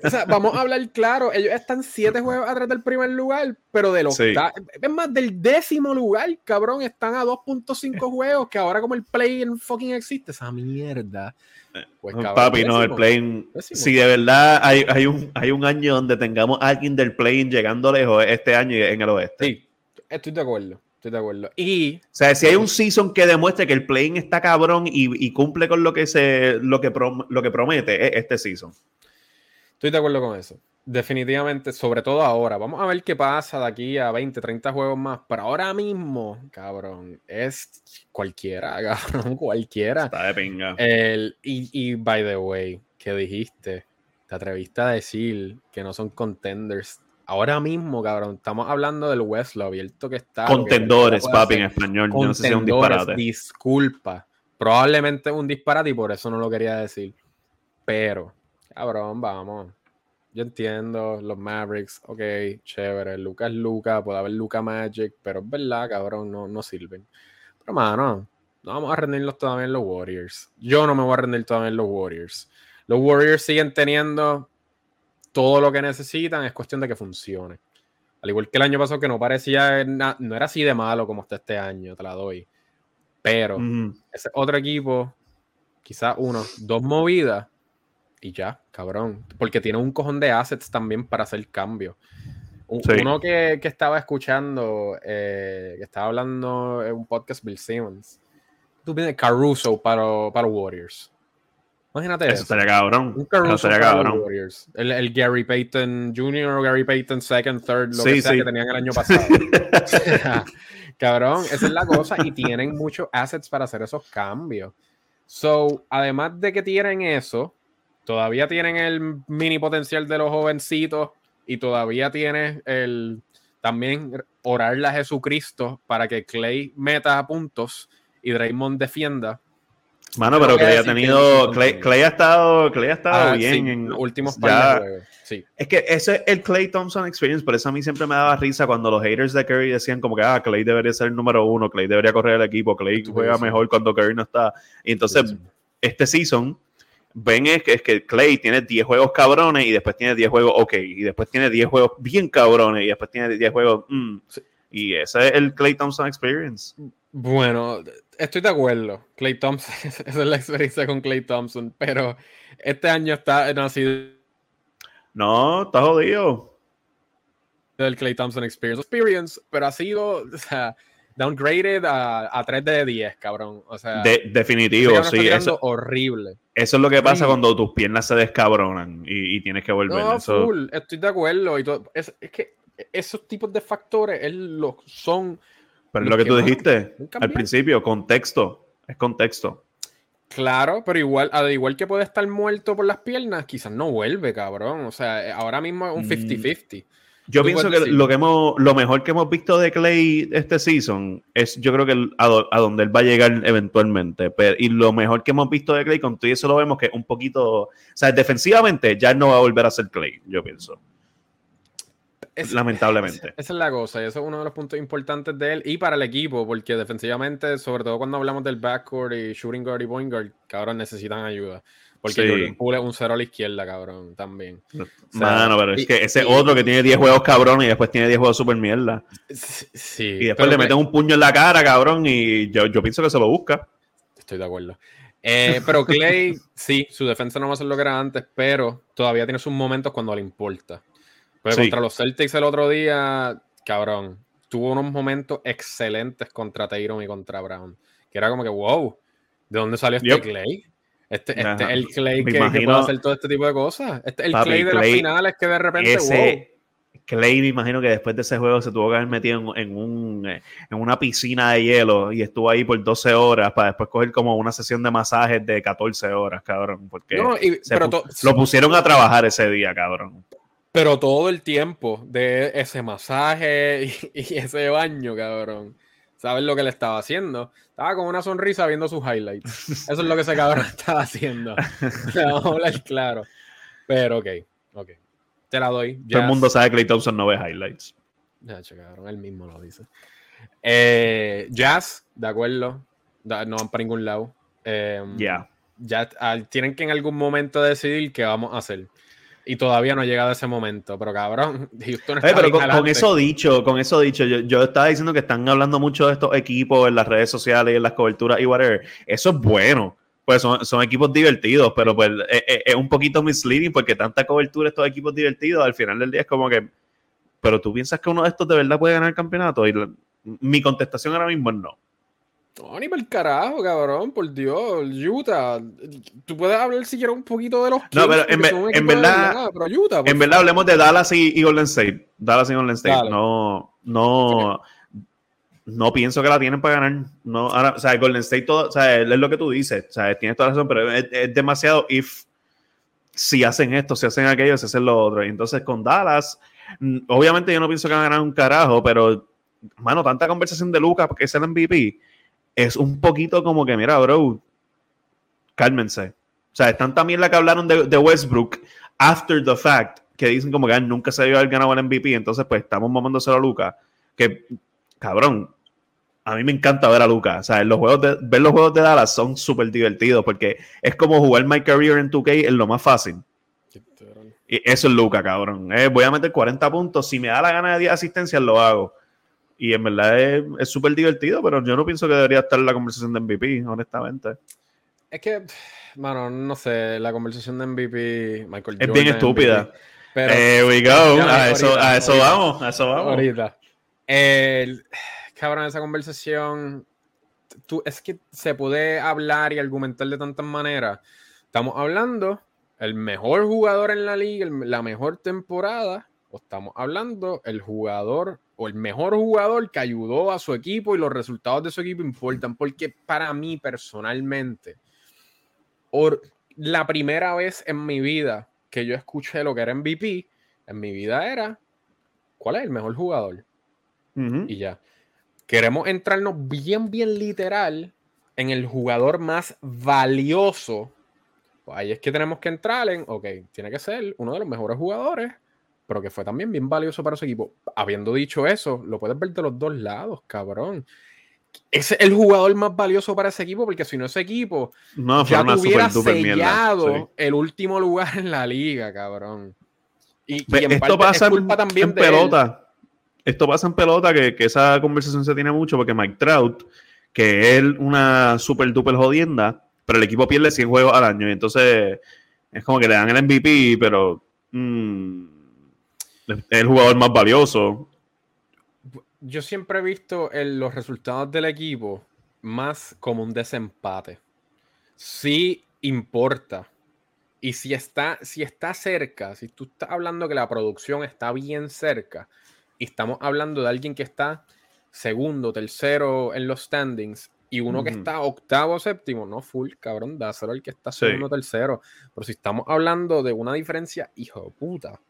o sea, vamos a hablar claro. Ellos están siete juegos atrás del primer lugar, pero de los. Es más, del décimo lugar, cabrón. Están a 2.5 juegos. Que ahora, como el play en fucking existe, esa mierda. Pues, Papi, no, el play. Si de verdad hay, hay, un, hay un año donde tengamos alguien del play llegando lejos, este año en el oeste. Sí, estoy de acuerdo. Estoy de acuerdo. Y. O sea, si hay un season que demuestre que el playing está cabrón y, cumple con lo que se lo que, lo que promete, es este season. Estoy de acuerdo con eso. Definitivamente, sobre todo ahora. Vamos a ver qué pasa de aquí a 20, 30 juegos más. Pero ahora mismo, cabrón, es cualquiera, cabrón, cualquiera. Está de pinga. El, y, y, by the way, ¿qué dijiste? Te atreviste a decir que no son contenders ahora mismo, cabrón, estamos hablando del West, lo abierto que está. Contendores, papi, en español. Yo no sé si es un disparate. Disculpa. Probablemente un disparate y por eso no lo quería decir. Pero, cabrón, vamos. Yo entiendo los Mavericks, ok, chévere. Lucas Luca, puede haber Luca Magic, pero es verdad, cabrón, no, no sirven. Pero, mano, no vamos a rendirlos todavía en los Warriors. Yo no me voy a rendir todavía en los Warriors. Los Warriors siguen teniendo todo lo que necesitan, es cuestión de que funcione. Al igual que el año pasado, que no parecía, no era así de malo como está este año, te la doy. Pero ese otro equipo, quizás uno, dos movidas y ya, cabrón. Porque tiene un cojón de assets también para hacer cambios. Uno que, estaba escuchando, eh, que estaba hablando en un podcast Bill Simmons. Tú vienes Caruso para, para Warriors. Imagínate eso. estaría cabrón. eso estaría cabrón. El, el, Gary Payton Jr. o Gary Payton Second, Third, lo que sea que tenían el año pasado. cabrón, esa es la cosa. Y tienen muchos assets para hacer esos cambios. So, además de que tienen eso, todavía tienen el mini potencial de los jovencitos y todavía tienes el también orarle a Jesucristo para que Clay meta puntos y Draymond defienda Mano, pero Clay ha tenido. Clay, ha estado, Clay ha estado ah, bien en los últimos par Sí. Es que ese es el Clay Thompson experience, por eso a mí siempre me daba risa cuando los haters de Curry decían como que ah, Clay debería ser el número uno, Clay debería correr el equipo, Clay juega mejor cuando Curry no está. Y entonces, este season, ven es que, es que Clay tiene 10 juegos cabrones y después tiene 10 juegos ok, y después tiene 10 juegos bien cabrones y después tiene 10 juegos. Mm. Y ese es el Clay Thompson experience. Bueno, estoy de acuerdo. Clay Thompson, esa es la experiencia con Clay Thompson, pero este año está, no ha sido. No, está jodido. El Clay Thompson Experience. Experience, pero ha sido, o sea, downgraded a, a 3 de 10, cabrón. O sea, definitivo, sí. Eso, horrible. Eso es lo que pasa cuando tus piernas se descabronan y, tienes que volver. No, full, estoy de acuerdo. Y todo. Es, es, que esos tipos de factores él, lo, son pero lo que, tú dijiste al principio, contexto, es contexto. Claro, pero igual, al igual que puede estar muerto por las piernas, quizás no vuelve, cabrón. O sea, ahora mismo es un 50-50. Mm, yo pienso que lo que hemos, lo mejor que hemos visto de Clay este season es, yo creo que a, donde él va a llegar eventualmente. y lo mejor que hemos visto de Clay, con todo eso lo vemos que un poquito, o sea, defensivamente ya no va a volver a ser Clay, yo pienso lamentablemente. esa es la cosa, y eso es uno de los puntos importantes de él y para el equipo, porque defensivamente, sobre todo cuando hablamos del backcourt y shooting guard y point guard, cabrón, necesitan ayuda. Porque Jordan Poole es un cero a la izquierda, cabrón, también. Mano, pero es que ese otro que tiene 10 juegos cabrón y después tiene 10 juegos super mierda. Sí. Y después le meten un puño en la cara, cabrón, y yo, yo pienso que se lo busca. Estoy de acuerdo. Eh, pero Clay, sí, su defensa no va a ser lo que era antes, pero todavía tiene sus momentos cuando le importa. Pero contra los Celtics el otro día, cabrón, tuvo unos momentos excelentes contra Tatum y contra Brown. Que era como que, wow, ¿de dónde salió este Clay? Este, este es el Clay que, puede hacer todo este tipo de cosas. Este es el Clay de las finales que de repente, wow. Clay, me imagino que después de ese juego se tuvo que haber metido en, un, en una piscina de hielo y estuvo ahí por 12 horas para después coger como una sesión de masajes de 14 horas, cabrón. Porque lo pusieron a trabajar ese día, cabrón. Pero todo el tiempo de ese masaje y, ese baño, cabrón. ¿Sabes lo que le estaba haciendo? Estaba con una sonrisa viendo sus highlights. Eso es lo que ese cabrón estaba haciendo. Vamos a hablar claro. Pero ok, ok. Te la doy. Todo el mundo sabe que Clay Thompson no ve highlights. Ya, cabrón, él mismo lo dice. Eh, jazz, de acuerdo. No van para ningún lado. Eh, ya. Ya tienen que en algún momento decidir qué vamos a hacer y todavía no ha llegado ese momento. Pero cabrón, Houston está pero con, eso dicho, con eso dicho, yo, estaba diciendo que están hablando mucho de estos equipos en las redes sociales y en las coberturas y whatever. Eso es bueno. Pues son, equipos divertidos, pero pues es, es, un poquito misleading porque tanta cobertura estos equipos divertidos, al final del día es como que, pero tú piensas que uno de estos de verdad puede ganar el campeonato y mi contestación ahora mismo es no. No, ni para el carajo, cabrón, por Dios. Utah. Tú puedes hablar si quieres un poquito de los No, pero en, verdad. en verdad, hablemos de Dallas y, Golden State. Dallas y Golden State. No, no. No pienso que la tienen para ganar. No, ahora, o sea, Golden State todo, o sea, es lo que tú dices. O sea, tienes toda la razón, pero es, demasiado if si hacen esto, si hacen aquello, si hacen lo otro. Entonces, con Dallas, mm, obviamente yo no pienso que van a ganar un carajo, pero, mano, tanta conversación de Lucas porque es el MVP es un poquito como que, mira, bro, cálmense. O sea, están también la que hablaron de, Westbrook after the fact, que dicen como que ah, nunca se debió haber ganado el MVP, entonces pues estamos mamándoselo a Luca. Que, cabrón, a mí me encanta ver a Luca. O sea, los juegos de, ver los juegos de Dallas son súper divertidos porque es como jugar My Career en 2K es lo más fácil. Y eso es Luca, cabrón. Eh, voy a meter 40 puntos. Si me da la gana de 10 asistencias, lo hago. Y en verdad es súper divertido, pero yo no pienso que debería estar en la conversación de MVP, honestamente. Es que, mano, no sé, la conversación de MVP, Michael Es bien estúpida. pero, we go. A eso, a eso vamos, a eso vamos. Ahorita. El, cabrón, esa conversación, tú, es que se puede hablar y argumentar de tantas maneras, Estamos hablando el mejor jugador en la liga, la mejor temporada, o estamos hablando el jugador o el mejor jugador que ayudó a su equipo y los resultados de su equipo importan, porque para mí personalmente, por la primera vez en mi vida que yo escuché lo que era MVP, en mi vida era, ¿cuál es el mejor jugador? Y ya. Queremos entrarnos bien, bien literal en el jugador más valioso ahí es que tenemos que entrar en, ok, tiene que ser uno de los mejores jugadores, pero que fue también bien valioso para su equipo. Habiendo dicho eso, lo puedes ver de los dos lados, cabrón. Es el jugador más valioso para ese equipo, porque si no ese equipo no, ya tuviera sellado el último lugar en la liga, cabrón. Y, esto pasa en, también en pelota. Esto pasa en pelota, que, que, esa conversación se tiene mucho, porque Mike Trout, que es una super duper jodienda, pero el equipo pierde 100 juegos al año y entonces es como que le dan el MVP, pero mm, es el jugador más valioso. Yo siempre he visto los resultados del equipo más como un desempate. Sí importa. Y si está, si está cerca, si tú estás hablando que la producción está bien cerca, y estamos hablando de alguien que está segundo, tercero en los standings, y uno que está octavo séptimo, no full, cabrón, dáselo al que está segundo tercero. Pero si estamos hablando de una diferencia, hijo de puta.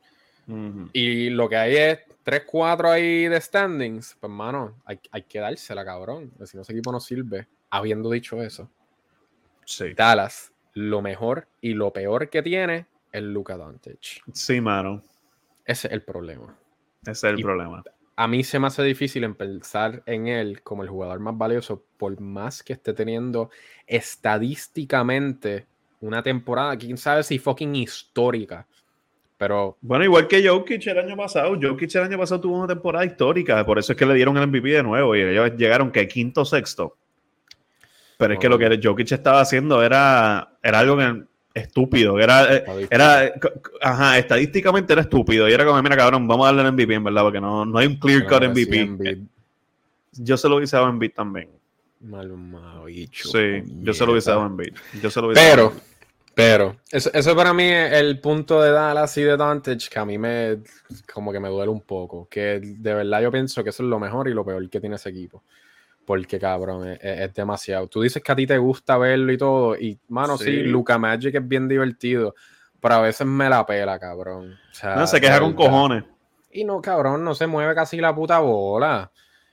Y lo que hay es 3-4 ahí de standings, pues mano, hay, hay que dársela, cabrón. Si no, ese equipo no sirve. Habiendo dicho eso, sí. Dallas, lo mejor y lo peor que tiene es Luka Doncic. Sí, mano. Ese es el problema. Ese es el problema a mí se me hace difícil empezar en él como el jugador más valioso, por más que esté teniendo estadísticamente una temporada, quién sabe si fucking histórica. Pero. Bueno, igual que Jokic el año pasado. Jokic el año pasado tuvo una temporada histórica. Por eso es que le dieron el MVP de nuevo. Y ellos llegaron que quinto sexto. Pero es que lo que Jokic estaba haciendo era, era algo que estúpido. Era, eh, era, ajá, estadísticamente era estúpido. Y era como, mira, cabrón, vamos a darle el MVP, en verdad, porque no, no hay un clear cut MVP. Yo se lo hubiese dado en beat también. Malo, Sí, yo se lo hubiese dado en beat. Yo se lo pero, pero, eso, eso, para mí es el punto de Dallas y de Advantage que a mí me, como que me duele un poco. Que de verdad yo pienso que eso es lo mejor y lo peor que tiene ese equipo porque cabrón, es, demasiado. Tú dices que a ti te gusta verlo y todo, y mano, sí, Luca Magic es bien divertido, pero a veces me la pela, cabrón. no, se queja con cojones. Y no, cabrón, no se mueve casi la puta bola.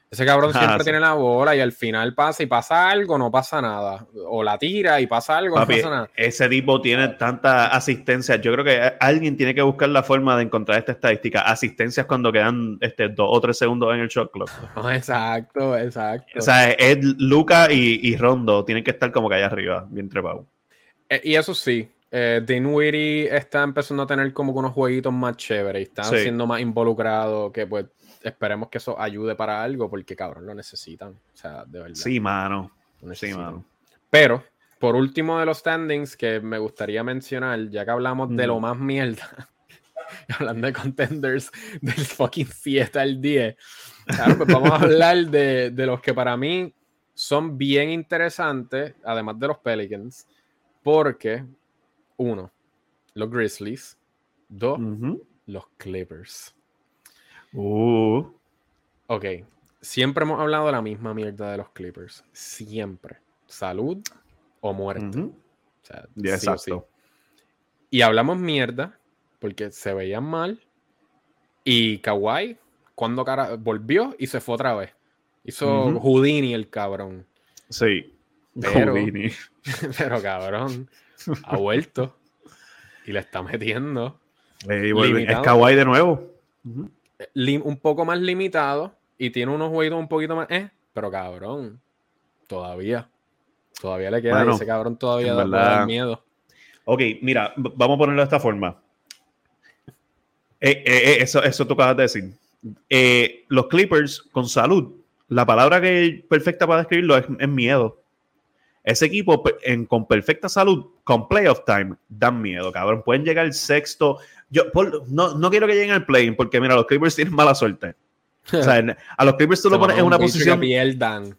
Ese cabrón ah, siempre tiene la bola y al final pasa y pasa algo, no pasa nada. O la tira y pasa algo, no pasa nada. Ese tipo tiene tanta asistencia. Yo creo que alguien tiene que buscar la forma de encontrar esta estadística. Asistencias cuando quedan este, dos o tres segundos en el shot clock. exacto, exacto. O sea, es Luca y, Rondo tienen que estar como que allá arriba, bien trepado. Eh, y eso sí, eh, Dinwiddie está empezando a tener como unos jueguitos más chéveres y está siendo más involucrado que pues esperemos que eso ayude para algo, porque cabrón, lo necesitan. O sea, de verdad. Sí, mano. Sí, mano. Pero, por último de los standings que me gustaría mencionar, ya que hablamos de lo más mierda, hablando de contenders del fucking 7 al 10, claro, pues vamos a hablar de, los que para mí son bien interesantes, además de los Pelicans, porque, uno, los Grizzlies, dos, los Clippers. Uh. Ok. Siempre hemos hablado de la misma mierda de los Clippers. Siempre. Salud o muerte. O sea, exacto. Y hablamos mierda porque se veían mal. Y Kawhi, cuando cara volvió y se fue otra vez. Hizo Houdini el cabrón. Sí. Pero, Houdini. pero cabrón, ha vuelto y le está metiendo. es Kawhi de nuevo un poco más limitado y tiene unos jueguitos un poquito más, eh, pero cabrón, todavía, todavía le queda ese cabrón todavía da miedo. Ok, mira, vamos a ponerlo de esta forma. Eh, eh, eh, eso, eso tú acabas de decir. los Clippers con salud, la palabra que perfecta para describirlo es, miedo. Ese equipo con perfecta salud, con playoff time, dan miedo, cabrón. Pueden llegar sexto, yo no, no, quiero que lleguen al play porque mira, los Clippers tienen mala suerte. O sea, a los Clippers tú lo pones en una posición. Pierdan.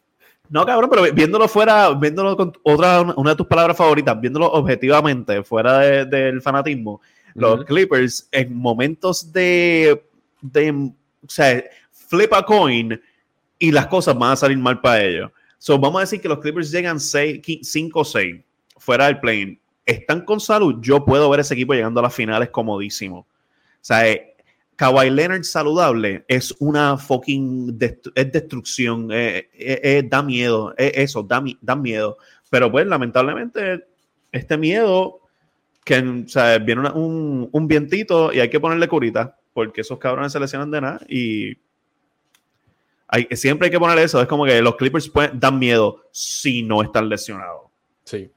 No, cabrón, pero viéndolo fuera, viéndolo con otra, una de tus palabras favoritas, viéndolo objetivamente, fuera del fanatismo, los Clippers en momentos de, de, o sea, flip a coin y las cosas van a salir mal para ellos. So, vamos a decir que los Clippers llegan 5 o 6 fuera del plane. Están con salud. Yo puedo ver ese equipo llegando a las finales comodísimo. O sea, eh, Kawhi Leonard saludable es una fucking es destrucción. Eh, eh, da miedo. eso, da, da miedo. Pero pues, lamentablemente, este miedo que o sea, viene un, un, vientito y hay que ponerle curita porque esos cabrones se lesionan de nada y siempre hay que poner eso. Es como que los Clippers pueden, dan miedo si no están lesionados. Sí.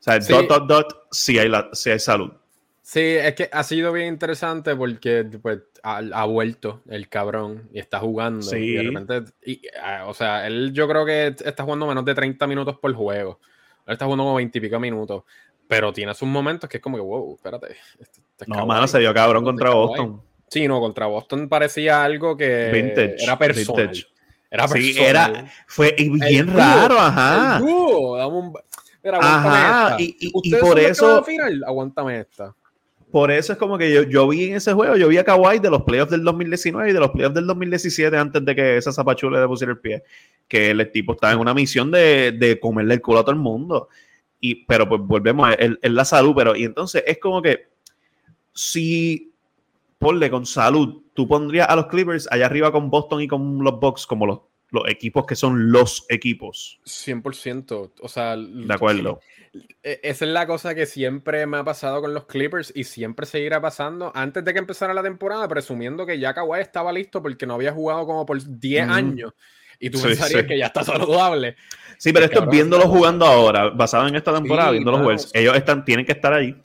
O sea, dot, dot, dot, si hay, la, si hay salud. Sí, es que ha sido bien interesante porque pues, ha, vuelto el cabrón y está jugando. Sí. Y de repente, ah, o sea, él yo creo que está jugando menos de 30 minutos por juego. Él está jugando como 20 y pico minutos. Pero tiene sus momentos que es como que, wow, espérate. Este, este no, mano, se dio cabrón contra Boston. Sí, no, contra Boston parecía algo que era personal. Era personal. Sí, era, fue bien raro, ajá. El ajá, y, y, por eso... Final? Aguántame esta. Por eso es como que yo, yo, vi en ese juego, yo vi a Kawhi de los playoffs del 2019 y de los playoffs del 2017 antes de que esa zapachula le pusiera el pie, que el tipo estaba en una misión de, de comerle el culo a todo el mundo. Y, pero pues volvemos a la salud, pero y entonces es como que si ponle con salud, tú pondrías a los Clippers allá arriba con Boston y con los Bucks como los, los equipos que son los equipos. 100%. O sea, de acuerdo. E, esa es la cosa que siempre me ha pasado con los Clippers y siempre seguirá pasando antes de que empezara la temporada, presumiendo que ya Kawhi estaba listo porque no había jugado como por 10 años. Y tú pensarías que ya está saludable. Sí, pero esto es viéndolo jugando ahora, basado en esta temporada, viendo los juegos. Ellos están, tienen que estar ahí.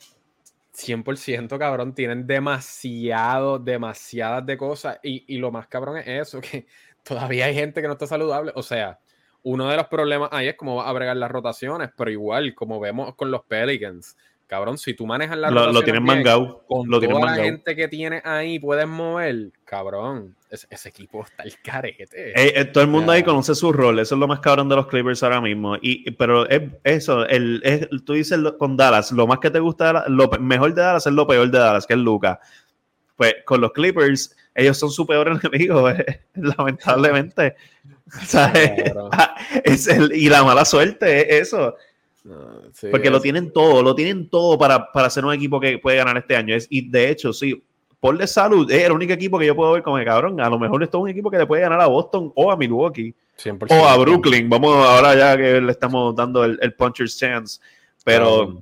100% cabrón, tienen demasiado, demasiadas de cosas y, y, lo más cabrón es eso, que todavía hay gente que no está saludable. O sea, uno de los problemas ahí es cómo va a bregar las rotaciones, pero igual, como vemos con los Pelicans, cabrón, si tú manejas la lo, lo tienes mangado, con lo toda la gente que tienes ahí puedes mover, cabrón, ese, equipo está el carete. Eh, eh, todo el mundo ahí conoce su rol, eso es lo más cabrón de los Clippers ahora mismo. Y, pero es, eso, el, es, tú dices con Dallas, lo más que te gusta, lo mejor de Dallas es lo peor de Dallas, que es Luca. Pues con los Clippers, ellos son su peor enemigo, eh, lamentablemente. es el, y la mala suerte es eso. Porque lo tienen todo, lo tienen todo para, para ser un equipo que puede ganar este año. Es, y de hecho, sí, por de salud es el único equipo que yo puedo ver como que cabrón. A lo mejor esto es un equipo que le puede ganar a Boston o a Milwaukee o a Brooklyn. Vamos ahora ya que le estamos dando el, el puncher's chance. Pero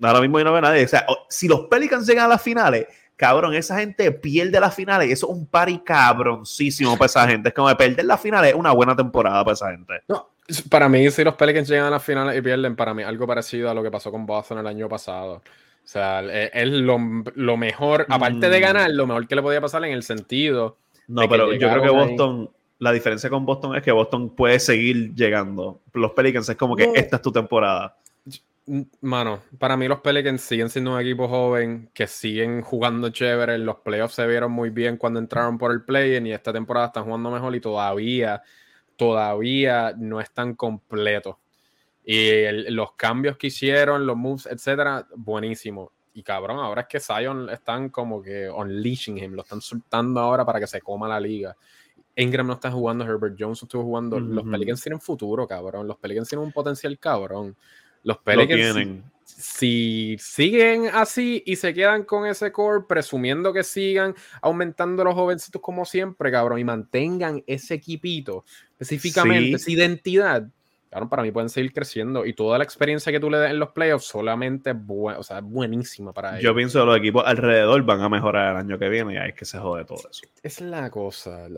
ahora mismo no ve nadie. O sea, si los Pelicans llegan a las finales, cabrón, esa gente pierde las finales. Eso es un party cabroncísimo para esa gente. Es como de perder las finales es una buena temporada para esa gente. No, para mí, si los Pelicans llegan a las finales y pierden, para mí algo parecido a lo que pasó con Boston el año pasado. O sea, es lo, mejor, aparte de mm. ganar, lo mejor que le podía pasar en el sentido. No, pero yo creo que Boston, la diferencia con Boston es que Boston puede seguir llegando. Los Pelicans es como que esta es tu temporada. Mano, para mí los Pelicans siguen siendo un equipo joven que siguen jugando chévere. Los playoffs se vieron muy bien cuando entraron por el play y esta temporada están jugando mejor y todavía, todavía no están completos. Y los cambios que hicieron, los moves, etcétera, buenísimo. Y cabrón, ahora es que Zion están como que unleashing him, lo están soltando ahora para que se coma la liga. Ingram no está jugando, Herbert Jones estuvo jugando. Los Pelicans tienen futuro, cabrón. Los Pelicans tienen un potencial, cabrón. Los Pelicans, Si, siguen así y se quedan con ese core, presumiendo que sigan aumentando los jovencitos como siempre, cabrón, y mantengan ese equipito, específicamente, esa identidad, para mí pueden seguir creciendo y toda la experiencia que tú le des en los playoffs solamente es o sea, buenísima para ellos. Yo pienso que los equipos alrededor van a mejorar el año que viene y ahí es que se jode todo eso. Es la cosa.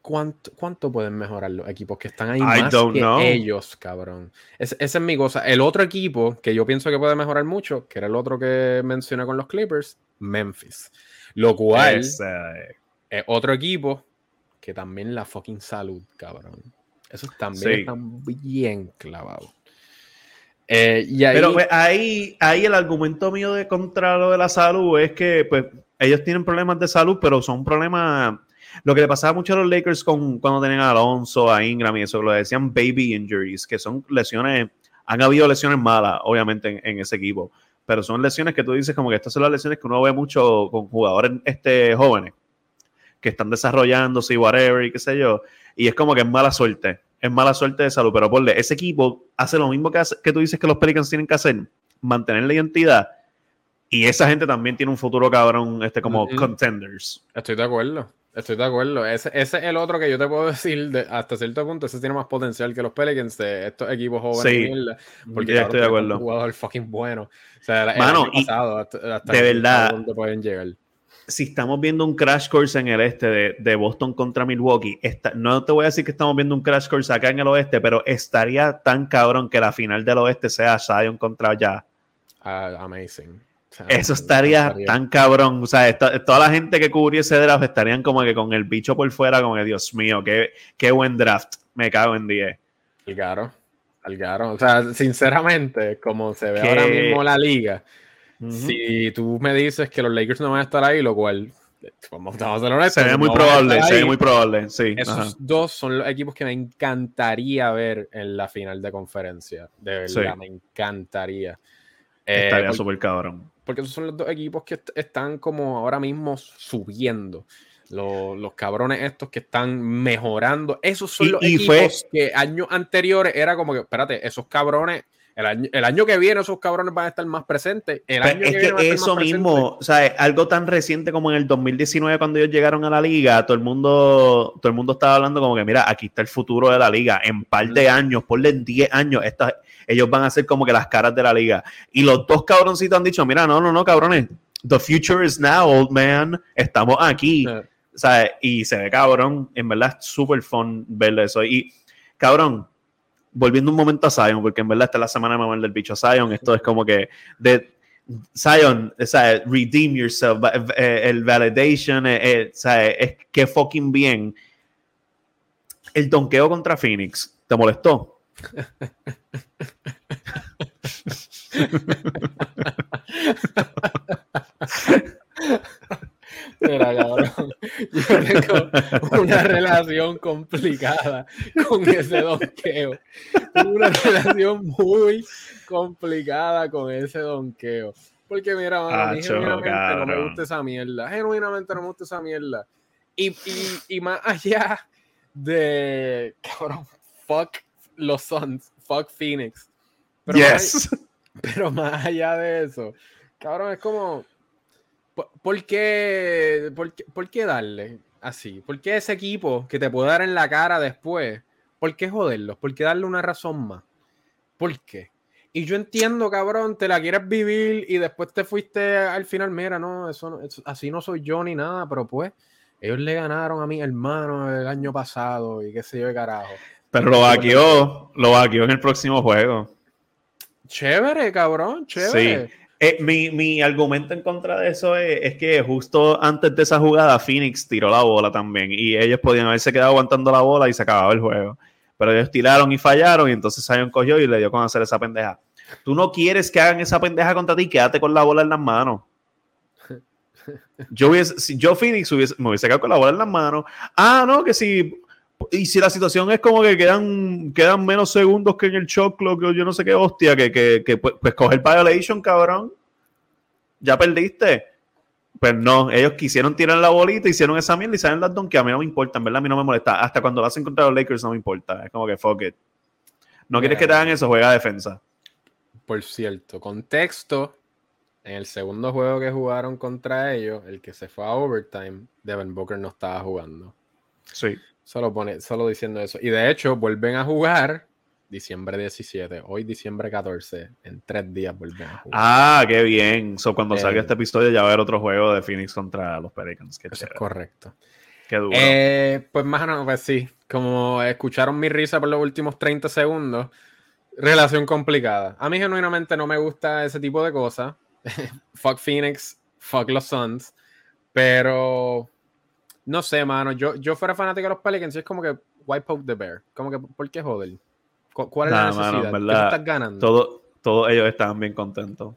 ¿Cuánto, ¿Cuánto pueden mejorar los equipos que están ahí más que ellos, cabrón? esa es mi cosa. El otro equipo que yo pienso que puede mejorar mucho, que era el otro que mencioné con los Clippers, Memphis. Lo cual es otro equipo que también la fucking salud, cabrón. Eso también está bien clavado. Eh, Pero pues, ahí, ahí el argumento mío de contra lo de la salud es que pues ellos tienen problemas de salud, pero son problemas, Lo que le pasaba mucho a los Lakers con, cuando tenían a Alonso, a Ingram y eso, lo decían baby injuries, que son lesiones, han habido lesiones malas, obviamente, en, ese equipo, pero son lesiones que tú dices como que estas son las lesiones que uno ve mucho con jugadores este, jóvenes, que están desarrollándose y whatever y qué sé yo, y es como que es mala suerte, es mala suerte de salud, pero por ese equipo hace lo mismo que, que tú dices que los Pelicans tienen que hacer, mantener la identidad y esa gente también tiene un futuro cabrón, este, como contenders. Estoy de acuerdo. Estoy de acuerdo. Ese, ese, es el otro que yo te puedo decir de, hasta cierto punto. Ese tiene más potencial que los Pelicans de estos equipos jóvenes. Sí, porque ya estoy de acuerdo. Un jugador fucking bueno. O sea, el, Mano, pasado, hasta, de verdad, pueden llegar. Si estamos viendo un crash course en el este de, de Boston contra Milwaukee, no te voy a decir que estamos viendo un crash course acá en el oeste, pero estaría tan cabrón que la final del oeste sea Zion contra ya. Ah, amazing. Eso estaría, tan cabrón. O sea, toda la gente que cubrió ese draft estarían como que con el bicho por fuera, como que Dios mío, qué, qué buen draft. Me cago en 10. Algaro. Algaro. O sea, sinceramente, como se ve ahora mismo la liga, si tú me dices que los Lakers no van a estar ahí, lo cual Vamos, a ser honestos, se ve muy probable, se ve muy probable, sí. Esos dos son los equipos que me encantaría ver en la final de conferencia. De verdad, me encantaría. Estaría eh, súper cabrón porque esos son los dos equipos que están como ahora mismo subiendo. Los, cabrones estos que están mejorando. Esos son los equipos que años anteriores era como que, espérate, esos cabrones, el año, el año que viene esos cabrones van a estar más presentes. El año es que, eso mismo, o sea, algo tan reciente como en el 2019 cuando ellos llegaron a la liga, todo el mundo, todo el mundo estaba hablando como que, mira, aquí está el futuro de la liga. En par de años, ponle en 10 años, estas ellos van a ser como que las caras de la liga. Y los dos cabroncitos han dicho, mira, no, no, no, cabrones, the future is now, old man, estamos aquí. Y se ve cabrón, en verdad es súper fun ver eso. Y cabrón, volviendo un momento a Zion, porque en verdad esta es la semana de del bicho Zion, esto es como que de Zion, o sea, redeem yourself, eh, el validation, eh, eh, o sea, es que fucking bien. El donqueo contra Phoenix, ¿te molestó? Mira, cabrón, yo tengo una relación complicada con ese donqueo. Una relación muy complicada con ese donqueo. Porque mira, a mí genuinamente no me gusta esa mierda. Genuinamente no me gusta esa mierda. Y, y, y más allá de, cabrón, fuck los Suns, fuck Phoenix. Pero, yes. más, pero más allá de eso, cabrón, es como, ¿por, qué, por, qué, darle así? ¿Por qué ese equipo que te puede dar en la cara después? ¿Por qué joderlos? ¿Por qué darle una razón más? ¿Por qué? Y yo entiendo, cabrón, te la quieres vivir y después te fuiste al final, mira, no, eso, así no soy yo ni nada, pero pues ellos le ganaron a mi hermano el año pasado y qué sé yo de carajo. Pero lo vaqueó, lo vaqueó en el próximo juego. Chévere, cabrón, chévere. Sí. Eh, mi, mi, argumento en contra de eso es, que justo antes de esa jugada Phoenix tiró la bola también y ellos podían haberse quedado aguantando la bola y se acababa el juego. Pero ellos tiraron y fallaron y entonces Zion cogió y le dio con hacer esa pendeja. Tú no quieres que hagan esa pendeja contra ti, quédate con la bola en las manos. Yo hubiese, si yo Phoenix hubiese, me hubiese quedado con la bola en las manos. Ah, no, que si y si la situación es como que quedan, quedan menos segundos que en el shot clock, yo no sé qué hostia, que, que, que pues, pues coger violation, cabrón. Ya perdiste. Pues no, ellos quisieron tirar la bolita, hicieron esa mierda y salen las que a mí no me importa, en verdad a mí no me molesta. Hasta cuando lo hacen contra los Lakers no me importa. Es como que fuck it. No quieres que te hagan eso, juega defensa. Por cierto, contexto, en el segundo juego que jugaron contra ellos, el que se fue a overtime, Devin Booker no estaba jugando. Sí. Solo, pone, solo diciendo eso. Y de hecho, vuelven a jugar diciembre 17, hoy diciembre 14, en tres días vuelven a jugar. Ah, qué bien. So, cuando salga eh, este episodio ya va a haber otro juego de Phoenix contra los Pelicans. Qué es correcto. Qué duro. Eh, pues más o menos, pues sí. Como escucharon mi risa por los últimos 30 segundos, relación complicada. A mí genuinamente no me gusta ese tipo de cosas. fuck Phoenix, fuck los Suns. Pero no sé, mano. Yo, yo fuera fanático de los Pelicans y es como que why poke the bear. Como que, ¿por qué joder? ¿Cuál es la necesidad? Mano, estás ganando? Todos ellos estaban bien contentos.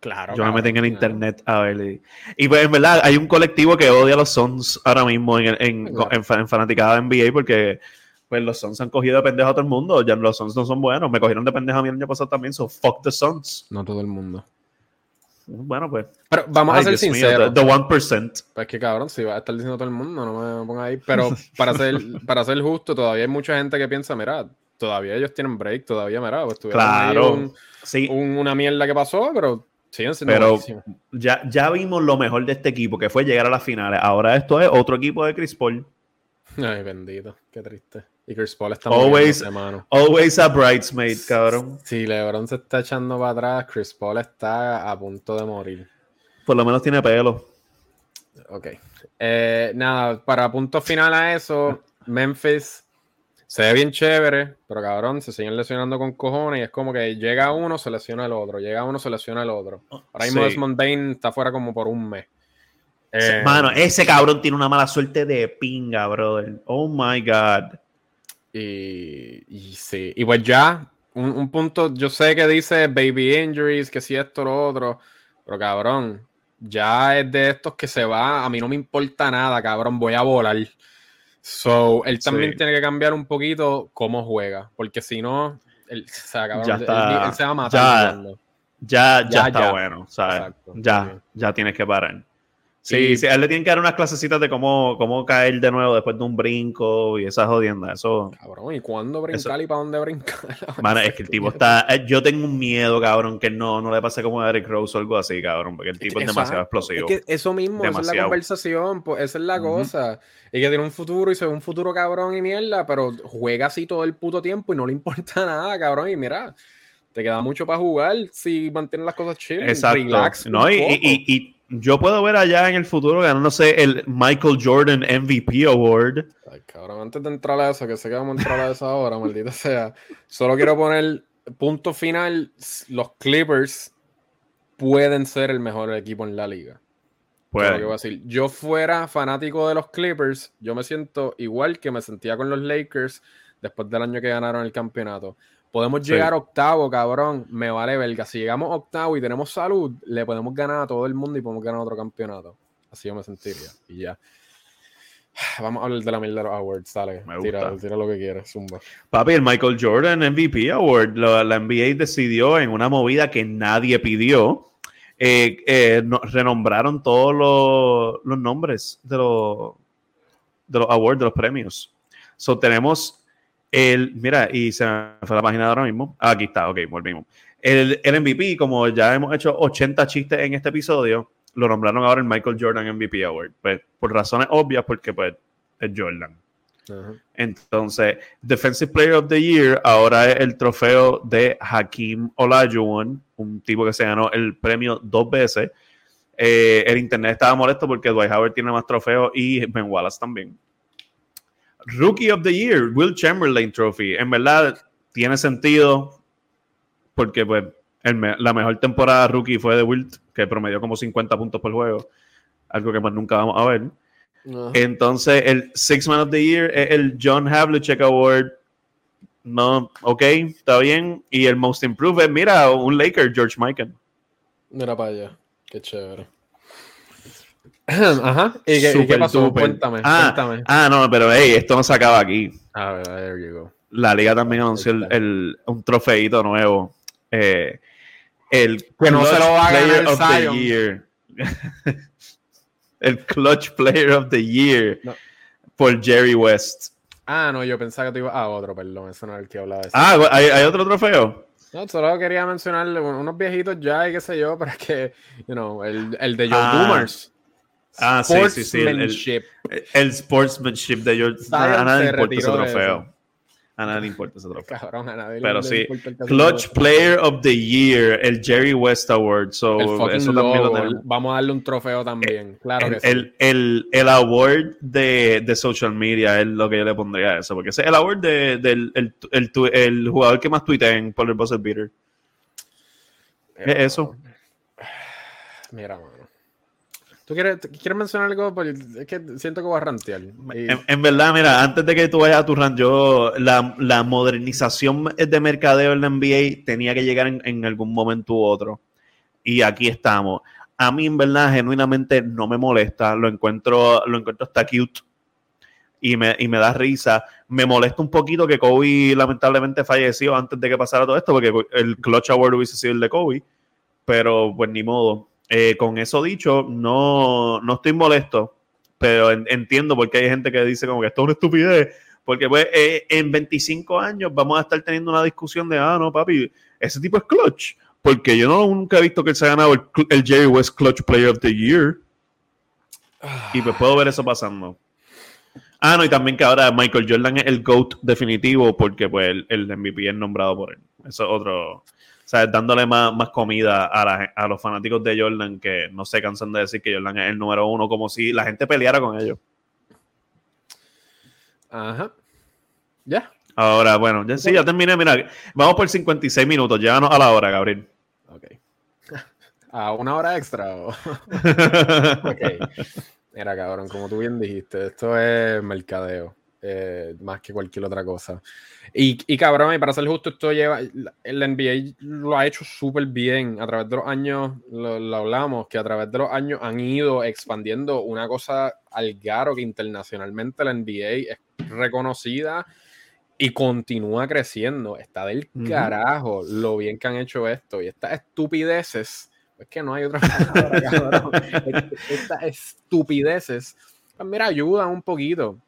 Claro. Yo me metí en el internet a ver. Y pues en verdad hay un colectivo que odia a los Suns ahora mismo en, en, en, fanaticada de NBA porque pues los Suns han cogido de pendejo a todo el mundo. Ya los Suns no son buenos. Me cogieron de pendejo a mí el año pasado también. So fuck the Suns. No todo el mundo. Bueno, pues. Pero vamos a ser sinceros. the, 1%. Pues que cabrón, si va a estar diciendo todo el mundo, no me ponga ahí. Pero para ser, para ser justo, todavía hay mucha gente que piensa, mira, todavía ellos tienen break, todavía, mira, pues claro. sí. una mierda que pasó, pero siguen siendo Pero ya, ya vimos lo mejor de este equipo, que fue llegar a las finales. Ahora esto es otro equipo de Chris Paul. Ay, bendito, qué triste. Y Chris Paul está always, always a bridesmaid, cabrón. Si LeBron se está echando para atrás, Chris Paul está a punto de morir. Por lo menos tiene pelo. Ok. Eh, nada, para punto final a eso, Memphis se ve bien chévere, pero cabrón, se siguen lesionando con cojones y es como que llega uno, se lesiona el otro, llega uno, se lesiona el otro. Ahora mismo Desmond Bain está fuera como por un mes. Eh, Mano, ese cabrón tiene una mala suerte de pinga, brother. Oh my God. Y, sí, y pues ya, un, punto, yo sé que dice baby injuries, que si esto, lo otro, pero cabrón, ya es de estos que se va, a mí no me importa nada, cabrón, voy a volar. So, él también tiene que cambiar un poquito cómo juega, porque si no, él, se va a matar. Ya, ya, está bueno, ¿sabes? ya, ya tienes que parar. Sí, sí, a él le tienen que dar unas clasecitas de cómo, cómo caer de nuevo después de un brinco y esas jodiendas. Eso. Cabrón, ¿y cuándo brincar y para dónde brincar? Mano, es que el tipo está. Eh, yo tengo un miedo, cabrón, que no, no le pase como a Eric Rose o algo así, cabrón, porque el tipo es demasiado explosivo. Es que eso mismo, esa es la conversación, pues, esa es la cosa. Y que tiene un futuro y se ve un futuro cabrón y mierda, pero juega así todo el puto tiempo y no le importa nada, cabrón. Y mira, te queda mucho para jugar si mantienes las cosas chill. Exacto. Relax no, y, y yo puedo ver allá en el futuro ganándose el Michael Jordan MVP Award. Ay, cabrón, antes de entrar a eso, que sé que vamos a entrar a esa hora, maldita sea. Solo quiero poner punto final. Los Clippers pueden ser el mejor equipo en la liga. Pueden. Voy a decir. Yo fuera fanático de los Clippers, yo me siento igual que me sentía con los Lakers después del año que ganaron el campeonato. Podemos llegar octavo, cabrón. Me vale verga. Si llegamos octavo y tenemos salud, le podemos ganar a todo el mundo y podemos ganar otro campeonato. Así yo me sentiría. Y ya. Vamos a hablar de la Miller Awards, dale. Me tira, tira, lo que quieras, zumba. Papi, el Michael Jordan MVP Award, la, NBA decidió en una movida que nadie pidió. Eh, eh, renombraron todos los, los nombres de los, de los awards, de los premios. So, tenemos el, mira, y se me fue la página de ahora mismo. Ah, aquí está, ok, volvimos. El, el, MVP, como ya hemos hecho 80 chistes en este episodio, lo nombraron ahora el Michael Jordan MVP Award. Pues, por razones obvias, porque pues es Jordan. Entonces, Defensive Player of the Year ahora es el trofeo de Hakim Olajuwon, un tipo que se ganó el premio dos veces. Eh, el internet estaba molesto porque Dwight Howard tiene más trofeos y Ben Wallace también. Rookie of the Year, Will Chamberlain Trophy. En verdad, tiene sentido porque pues la mejor temporada rookie fue de Wilt, que promedió como 50 puntos por juego, algo que más nunca vamos a ver. Entonces, el Six Man of the Year es el John Havlicek Award. No, ok, está bien. Y el Most Improved, mira, un Laker, George Michael. Mira para allá, qué chévere. Ajá. ¿Y qué, pasó? Cuéntame, ah, cuéntame. Ah, no, pero hey, esto no se acaba aquí. A ver, there you La liga también anunció el, un trofeito nuevo. Eh, el que no se lo va a ganar of the Year. el Clutch Player of the Year por Jerry West. Ah, no, yo pensaba que te iba. Ah, otro, perdón, eso no es el que hablaba de eso. Ah, ¿hay, ¿hay otro trofeo? No, solo quería mencionarle unos viejitos ya y qué sé yo, pero es que, you know, el, el de Joe ah. Boomers Ah, sí, sí, sí. El, sportsmanship de George. A nadie le importa ese trofeo. A nadie le importa ese trofeo. Cabrón, a nadie Pero sí, Clutch Player of the Year, el Jerry West Award. So, eso también lo tenemos. Vamos a darle un trofeo también. Claro el, que el, el, el, award de, de, social media es lo que yo le pondría a eso. Porque es el award del de, el, el, el, jugador que más tuitea en Polar Buzzer Beater. Es eso. Mira, man. ¿Tú quieres, quieres mencionar algo? es que siento que voy a rantear. En, verdad, mira, antes de que tú vayas a tu rant, yo, la, la modernización de mercadeo en la NBA tenía que llegar en, algún momento u otro. y aquí estamos. A mí, en verdad, genuinamente no me molesta, lo encuentro, lo encuentro hasta cute y me, y me da risa. Me molesta un poquito que Kobe lamentablemente falleció antes de que pasara todo esto, porque el Clutch Award hubiese sido el de Kobe, pero pues ni modo. Eh, con eso dicho, no, no estoy molesto, pero entiendo porque hay gente que dice como que esto es una estupidez, porque pues eh, en 25 años vamos a estar teniendo una discusión de, ah, no, papi, ese tipo es clutch, porque yo no, nunca he visto que él se ha ganado el, Jerry West Clutch Player of the Year. Y pues puedo ver eso pasando. Ah, no, y también que ahora Michael Jordan es el GOAT definitivo porque pues el MVP es nombrado por él. Eso es otro, sea, dándole más, más comida a, los fanáticos de Jordan que no se cansan de decir que Jordan es el número uno, como si la gente peleara con ellos. Ajá. Ya. Ahora, bueno, ya, sí, ya terminé. Mira, vamos por 56 minutos. Llévanos a la hora, Gabriel. Ok. ¿A una hora extra? ok. Mira, cabrón, como tú bien dijiste, esto es mercadeo. Eh, más que cualquier otra cosa. Y, y cabrón, y para ser justo, esto lleva, el NBA lo ha hecho súper bien a través de los años, lo, hablamos, que a través de los años han ido expandiendo una cosa al garo que internacionalmente la NBA es reconocida y continúa creciendo. Está del carajo lo bien que han hecho esto y estas estupideces. Es que no hay otra palabra, Estas estupideces, pues mira, ayudan un poquito.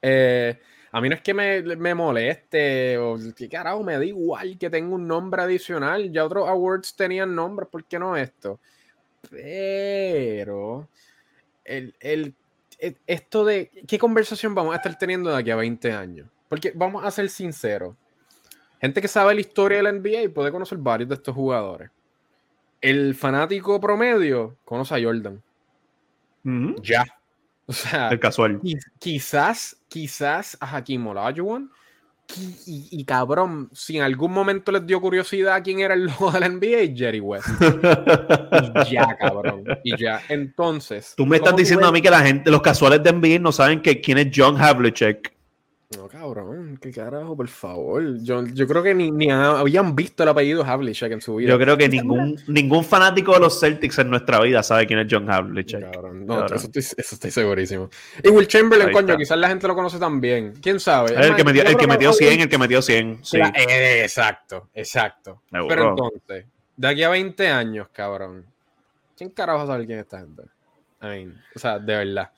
Eh, a mí no es que me, me, moleste o que carajo, me da igual que tenga un nombre adicional. Ya otros awards tenían nombres, ¿por qué no esto? Pero el, el, e, esto de qué conversación vamos a estar teniendo de aquí a 20 años. Porque vamos a ser sinceros. Gente que sabe la historia de la NBA puede conocer varios de estos jugadores. El fanático promedio conoce a Jordan. Ya. O sea, el casual. Quizás, quizás a Hakim Olajuwon. Y, y, cabrón, si en algún momento les dio curiosidad quién era el logo de la NBA, Jerry West. y ya, cabrón. Y ya. Entonces. Tú me estás diciendo a mí que la gente, los casuales de NBA no saben que quién es John Havlicek. No, cabrón, qué carajo, por favor. Yo, yo creo que ni, ni, habían visto el apellido Havlicek en su vida. Yo creo que ningún, ningún fanático de los Celtics en nuestra vida sabe quién es John Havlicek. Cabrón, no, Eso, estoy, eso, estoy, segurísimo. Y Will Chamberlain, coño, quizás la gente lo conoce también. ¿Quién sabe? El, que, metió, el que metió 100, el que metió 100. Sí. Eh, exacto, exacto. Pero entonces, de aquí a 20 años, cabrón, ¿quién carajo sabe quién es esta gente? I mean, o sea, de verdad.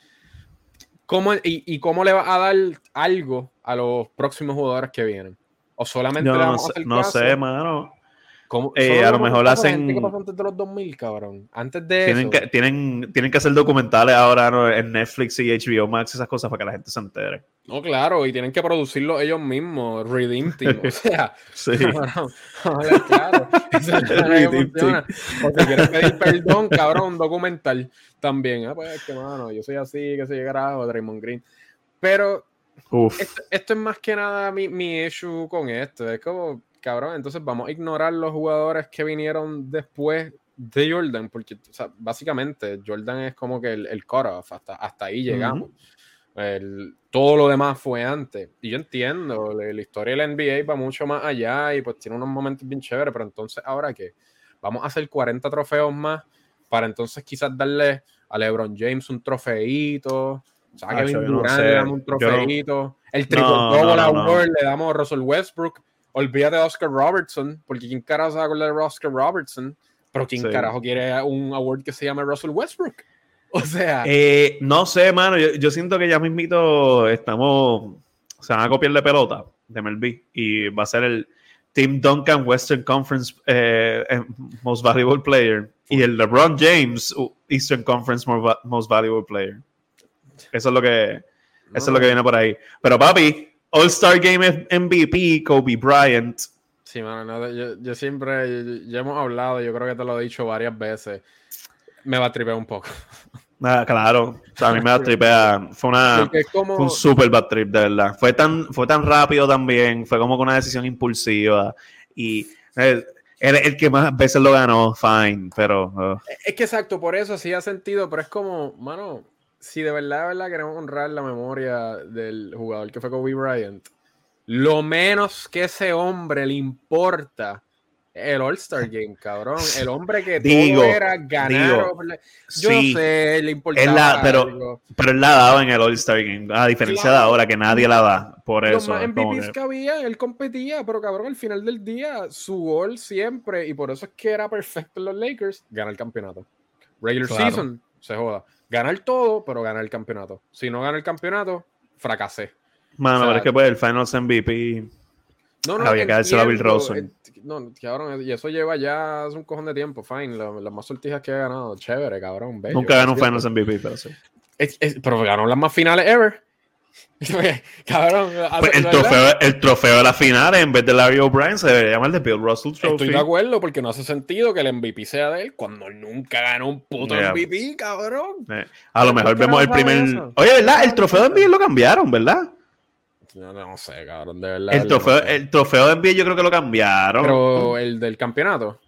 ¿Cómo, y, cómo le va a dar algo a los próximos jugadores que vienen? ¿O solamente no, le vamos a hacer No sé, mano. Eh, a lo mejor hacen. antes de los 2000, cabrón? Antes de tienen eso. Que, tienen, tienen que hacer documentales ahora en Netflix y HBO Max, esas cosas para que la gente se entere. No, claro, y tienen que producirlo ellos mismos, Redeem o sea. sí. claro. O si quieres pedir perdón, cabrón, un documental también. Ah, pues que, mano, yo soy así, que se llegará, o Draymond Green. Pero esto, esto, es más que nada mi, mi issue con esto. Es como cabrón, entonces vamos a ignorar los jugadores que vinieron después de Jordan, porque básicamente Jordan es como que el, el cut-off, hasta, hasta ahí llegamos. todo lo demás fue antes. Y yo entiendo, la, historia de la NBA va mucho más allá y pues tiene unos momentos bien chéveres, pero entonces ahora que vamos a hacer 40 trofeos más para entonces quizás darle a LeBron James un trofeito. O sea, que Durant le damos un trofeito. El triple double award le damos a Russell Westbrook olvídate de Oscar Robertson, porque ¿quién carajo se va a acordar de Oscar Robertson? Pero ¿quién carajo quiere un award que se llame Russell Westbrook? O sea. Eh, no sé, mano. Yo, siento que ya mismito estamos. Se van a copiar de pelota de MLB y va a ser el Team Duncan Western Conference eh, eh, Most Valuable Player y el LeBron James Eastern Conference Most Valuable Player. Eso es lo que. Eso es lo que viene por ahí. Pero papi, All-Star Game MVP, Kobe Bryant. Sí, mano, yo, siempre, ya hemos hablado, yo creo que te lo he dicho varias veces. Me va a tripear un poco. Ah, claro, a mí me va a tripear. Fue, una, un super bad trip, de verdad. Fue tan, fue tan rápido también, fue como con una decisión impulsiva. Y el, el, que más veces lo ganó, fine, pero. Uh. Es que exacto, por eso sí ha sentido, pero es como, mano, si de verdad, de verdad queremos honrar la memoria del jugador que fue Kobe Bryant, lo menos que ese hombre le importa el All-Star Game, cabrón. El hombre que digo, todo era ganar. Yo sé, le importaba. pero, pero él la daba en el All-Star Game, a diferencia de ahora que nadie la da. Por eso. Los MVPs que... había, él competía, pero cabrón, al final del día, su gol siempre, y por eso es que era perfecto en los Lakers, gana el campeonato. Regular season, se joda. Gana el todo, pero gana el campeonato. Si no gana el campeonato, fracasé. Mano, pero es que pues el Finals MVP. No, no, había que dárselo a Bill Rosen. No, cabrón, y eso lleva ya hace un cojón de tiempo, fine. Las más sortijas que ha ganado, chévere, cabrón. Nunca ganó un Finals MVP, pero sí. pero ganó las más finales ever. cabrón, pues el, trofeo, el trofeo de las finales en vez de Larry O'Brien se debería llamar de Bill Russell Trophy. Estoy de acuerdo porque no hace sentido que el MVP sea de él cuando nunca ganó un puto MVP, cabrón. Eh, a lo mejor vemos el primer. Oye, ¿verdad? El trofeo de MVP lo cambiaron, ¿verdad? No, no sé, cabrón, de verdad. El trofeo, el trofeo de NBA yo creo que lo cambiaron. Pero el del campeonato.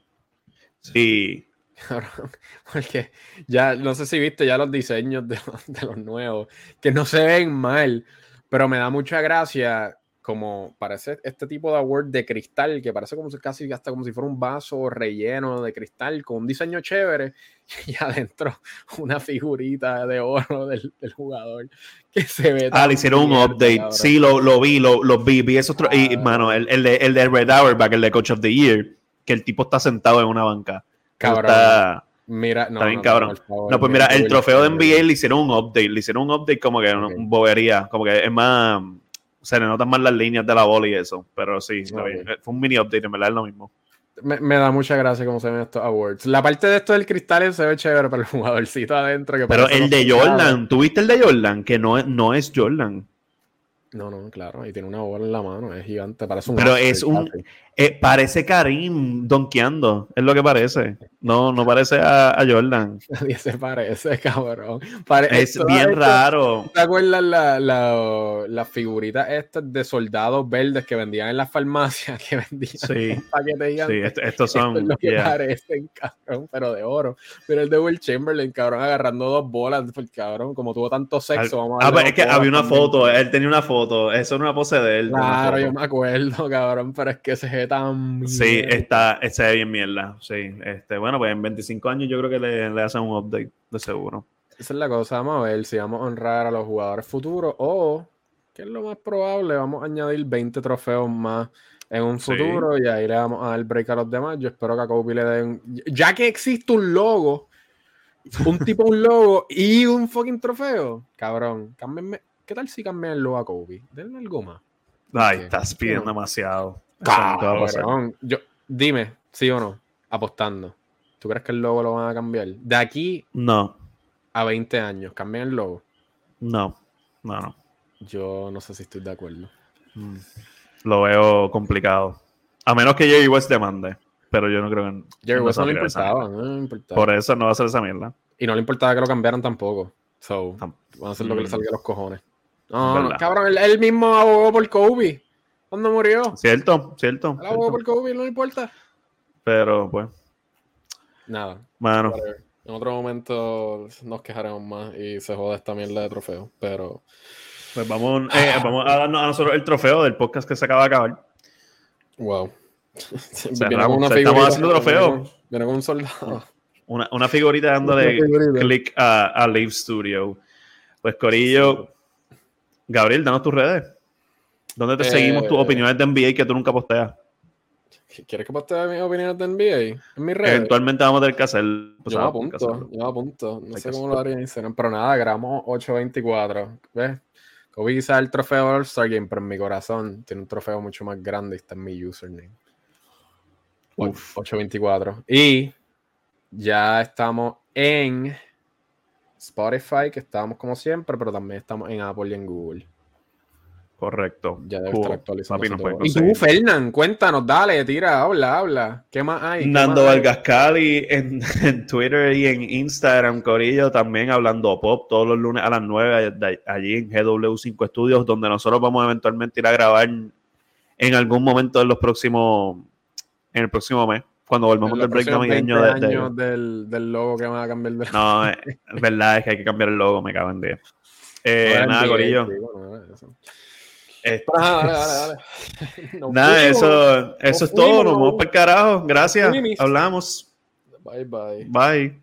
Sí. Cabrón, porque ya, no sé si viste ya los diseños de, de los nuevos, que no se ven mal, pero me da mucha gracia como parece este tipo de award de cristal, que parece como si casi hasta como si fuera un vaso relleno de cristal con un diseño chévere y adentro una figurita de oro del, jugador que se ve. Ah, le hicieron un update. Sí, lo, lo, vi, lo, lo vi, vi esos y, ah. mano, el, el, de, el de Red Auerbach, el de Coach of the Year, que el tipo está sentado en una banca. Cabrón. Mira, no, está bien, cabrón. no, pues mira, el trofeo de NBA le hicieron un update, le hicieron un update como que okay. una bobería, como que es más se le notan más las líneas de la bola y eso. Pero sí, fue un mini update, en verdad es lo mismo. Me, da mucha gracia cómo se ven estos awards. La parte de esto del cristal se ve chévere, pero el jugadorcito adentro. Que pero el de Jordan, ¿tuviste el de Jordan? Que no, no es Jordan. No, no, claro, y tiene una bola en la mano, es gigante, parece un... Pero es un... Eh, parece Karim donkeando, es lo que parece. No, no parece a, Jordan. Nadie se parece, cabrón. es bien raro. ¿Te acuerdas las la, la, figuritas estas de soldados verdes que vendían en las farmacias? Que vendían sí, paquetes Sí, estos son... Esto es lo que parecen, cabrón, pero de oro. Pero el de Will Chamberlain, cabrón, agarrando dos bolas, pues, cabrón, como tuvo tanto sexo, vamos a Ah, pues es que había una foto, él tenía una foto, eso era una pose de él. Claro, yo me acuerdo, cabrón, pero es que ese tan. Sí, está, se ve bien mierda. Sí, este, bueno, pues en 25 años yo creo que le, le hacen un update, de seguro. Esa es la cosa. Vamos a ver si vamos a honrar a los jugadores futuros o, que es lo más probable, vamos a añadir 20 trofeos más en un futuro y ahí le vamos a dar break a los demás. Yo espero que a Kobe le den. Ya que existe un logo, un tipo, un logo y un fucking trofeo, cabrón, cámbienme. ¿Qué tal si cambian el logo a Kobe? Denle algo más. Ay, estás pidiendo demasiado. Yo, dime, sí o no, apostando. ¿Tú crees que el logo lo van a cambiar? De aquí no. a 20 años, ¿cambian el logo? No, no, no. Yo no sé si estoy de acuerdo. Mm. Lo veo complicado. A menos que Jerry West demande. Pero yo no creo que. Jerry West no le, importaba, Por eso no va a hacer esa mierda. Y no le importaba que lo cambiaran tampoco. So, van a hacer lo que le mm. salga a los cojones. No, no cabrón, él, mismo abogó por Kobe. ¿Cuándo murió? Cierto, cierto. Él abogó por Kobe, no importa. Pero, pues. Nada. Mano. En otro momento nos quejaremos más y se joda esta mierda de trofeo. Pero. Pues vamos, eh, vamos a darnos a nosotros el trofeo del podcast que se acaba de acabar. Wow. Cerramos, estamos haciendo trofeo. Viene con un soldado. Una, una figurita dándole clic a, a Live Studio. Pues Corillo, Gabriel, danos tus redes. ¿Dónde te seguimos tus eh, opiniones de NBA que tú nunca posteas? ¿Quieres que postee mis opiniones de NBA? En mis redes. Eventualmente vamos a tener que hacer. Pues, yo me apunto, yo me apunto. No sé cómo lo haría en Instagram, pero nada, grabamos 8.24. ¿Ves? Kobe quizás el trofeo All-Star Game, pero en mi corazón tiene un trofeo mucho más grande y está en mi username. 8.24. Y ya estamos en Spotify, que estábamos como siempre, pero también estamos en Apple y en Google. Correcto. Ya debe estar actualizado. y tú, Fernán, cuéntanos, dale, tira, habla, habla. ¿Qué más hay? Nando Vargas Cali en, Twitter y en Instagram, Corillo, también hablando pop todos los lunes a las 9 allí en GW5 Studios, donde nosotros vamos eventualmente ir a grabar en algún momento en los próximos, en el próximo mes cuando volvamos del break navideño de, del, del, logo que van a cambiar de... No, es verdad, es que hay que cambiar el logo, me cago en día. Eh, nada, Corillo. Eh. Nada, eso, eso es todo. Nos vemos para el carajo. Gracias. Hablamos. Bye, bye. Bye.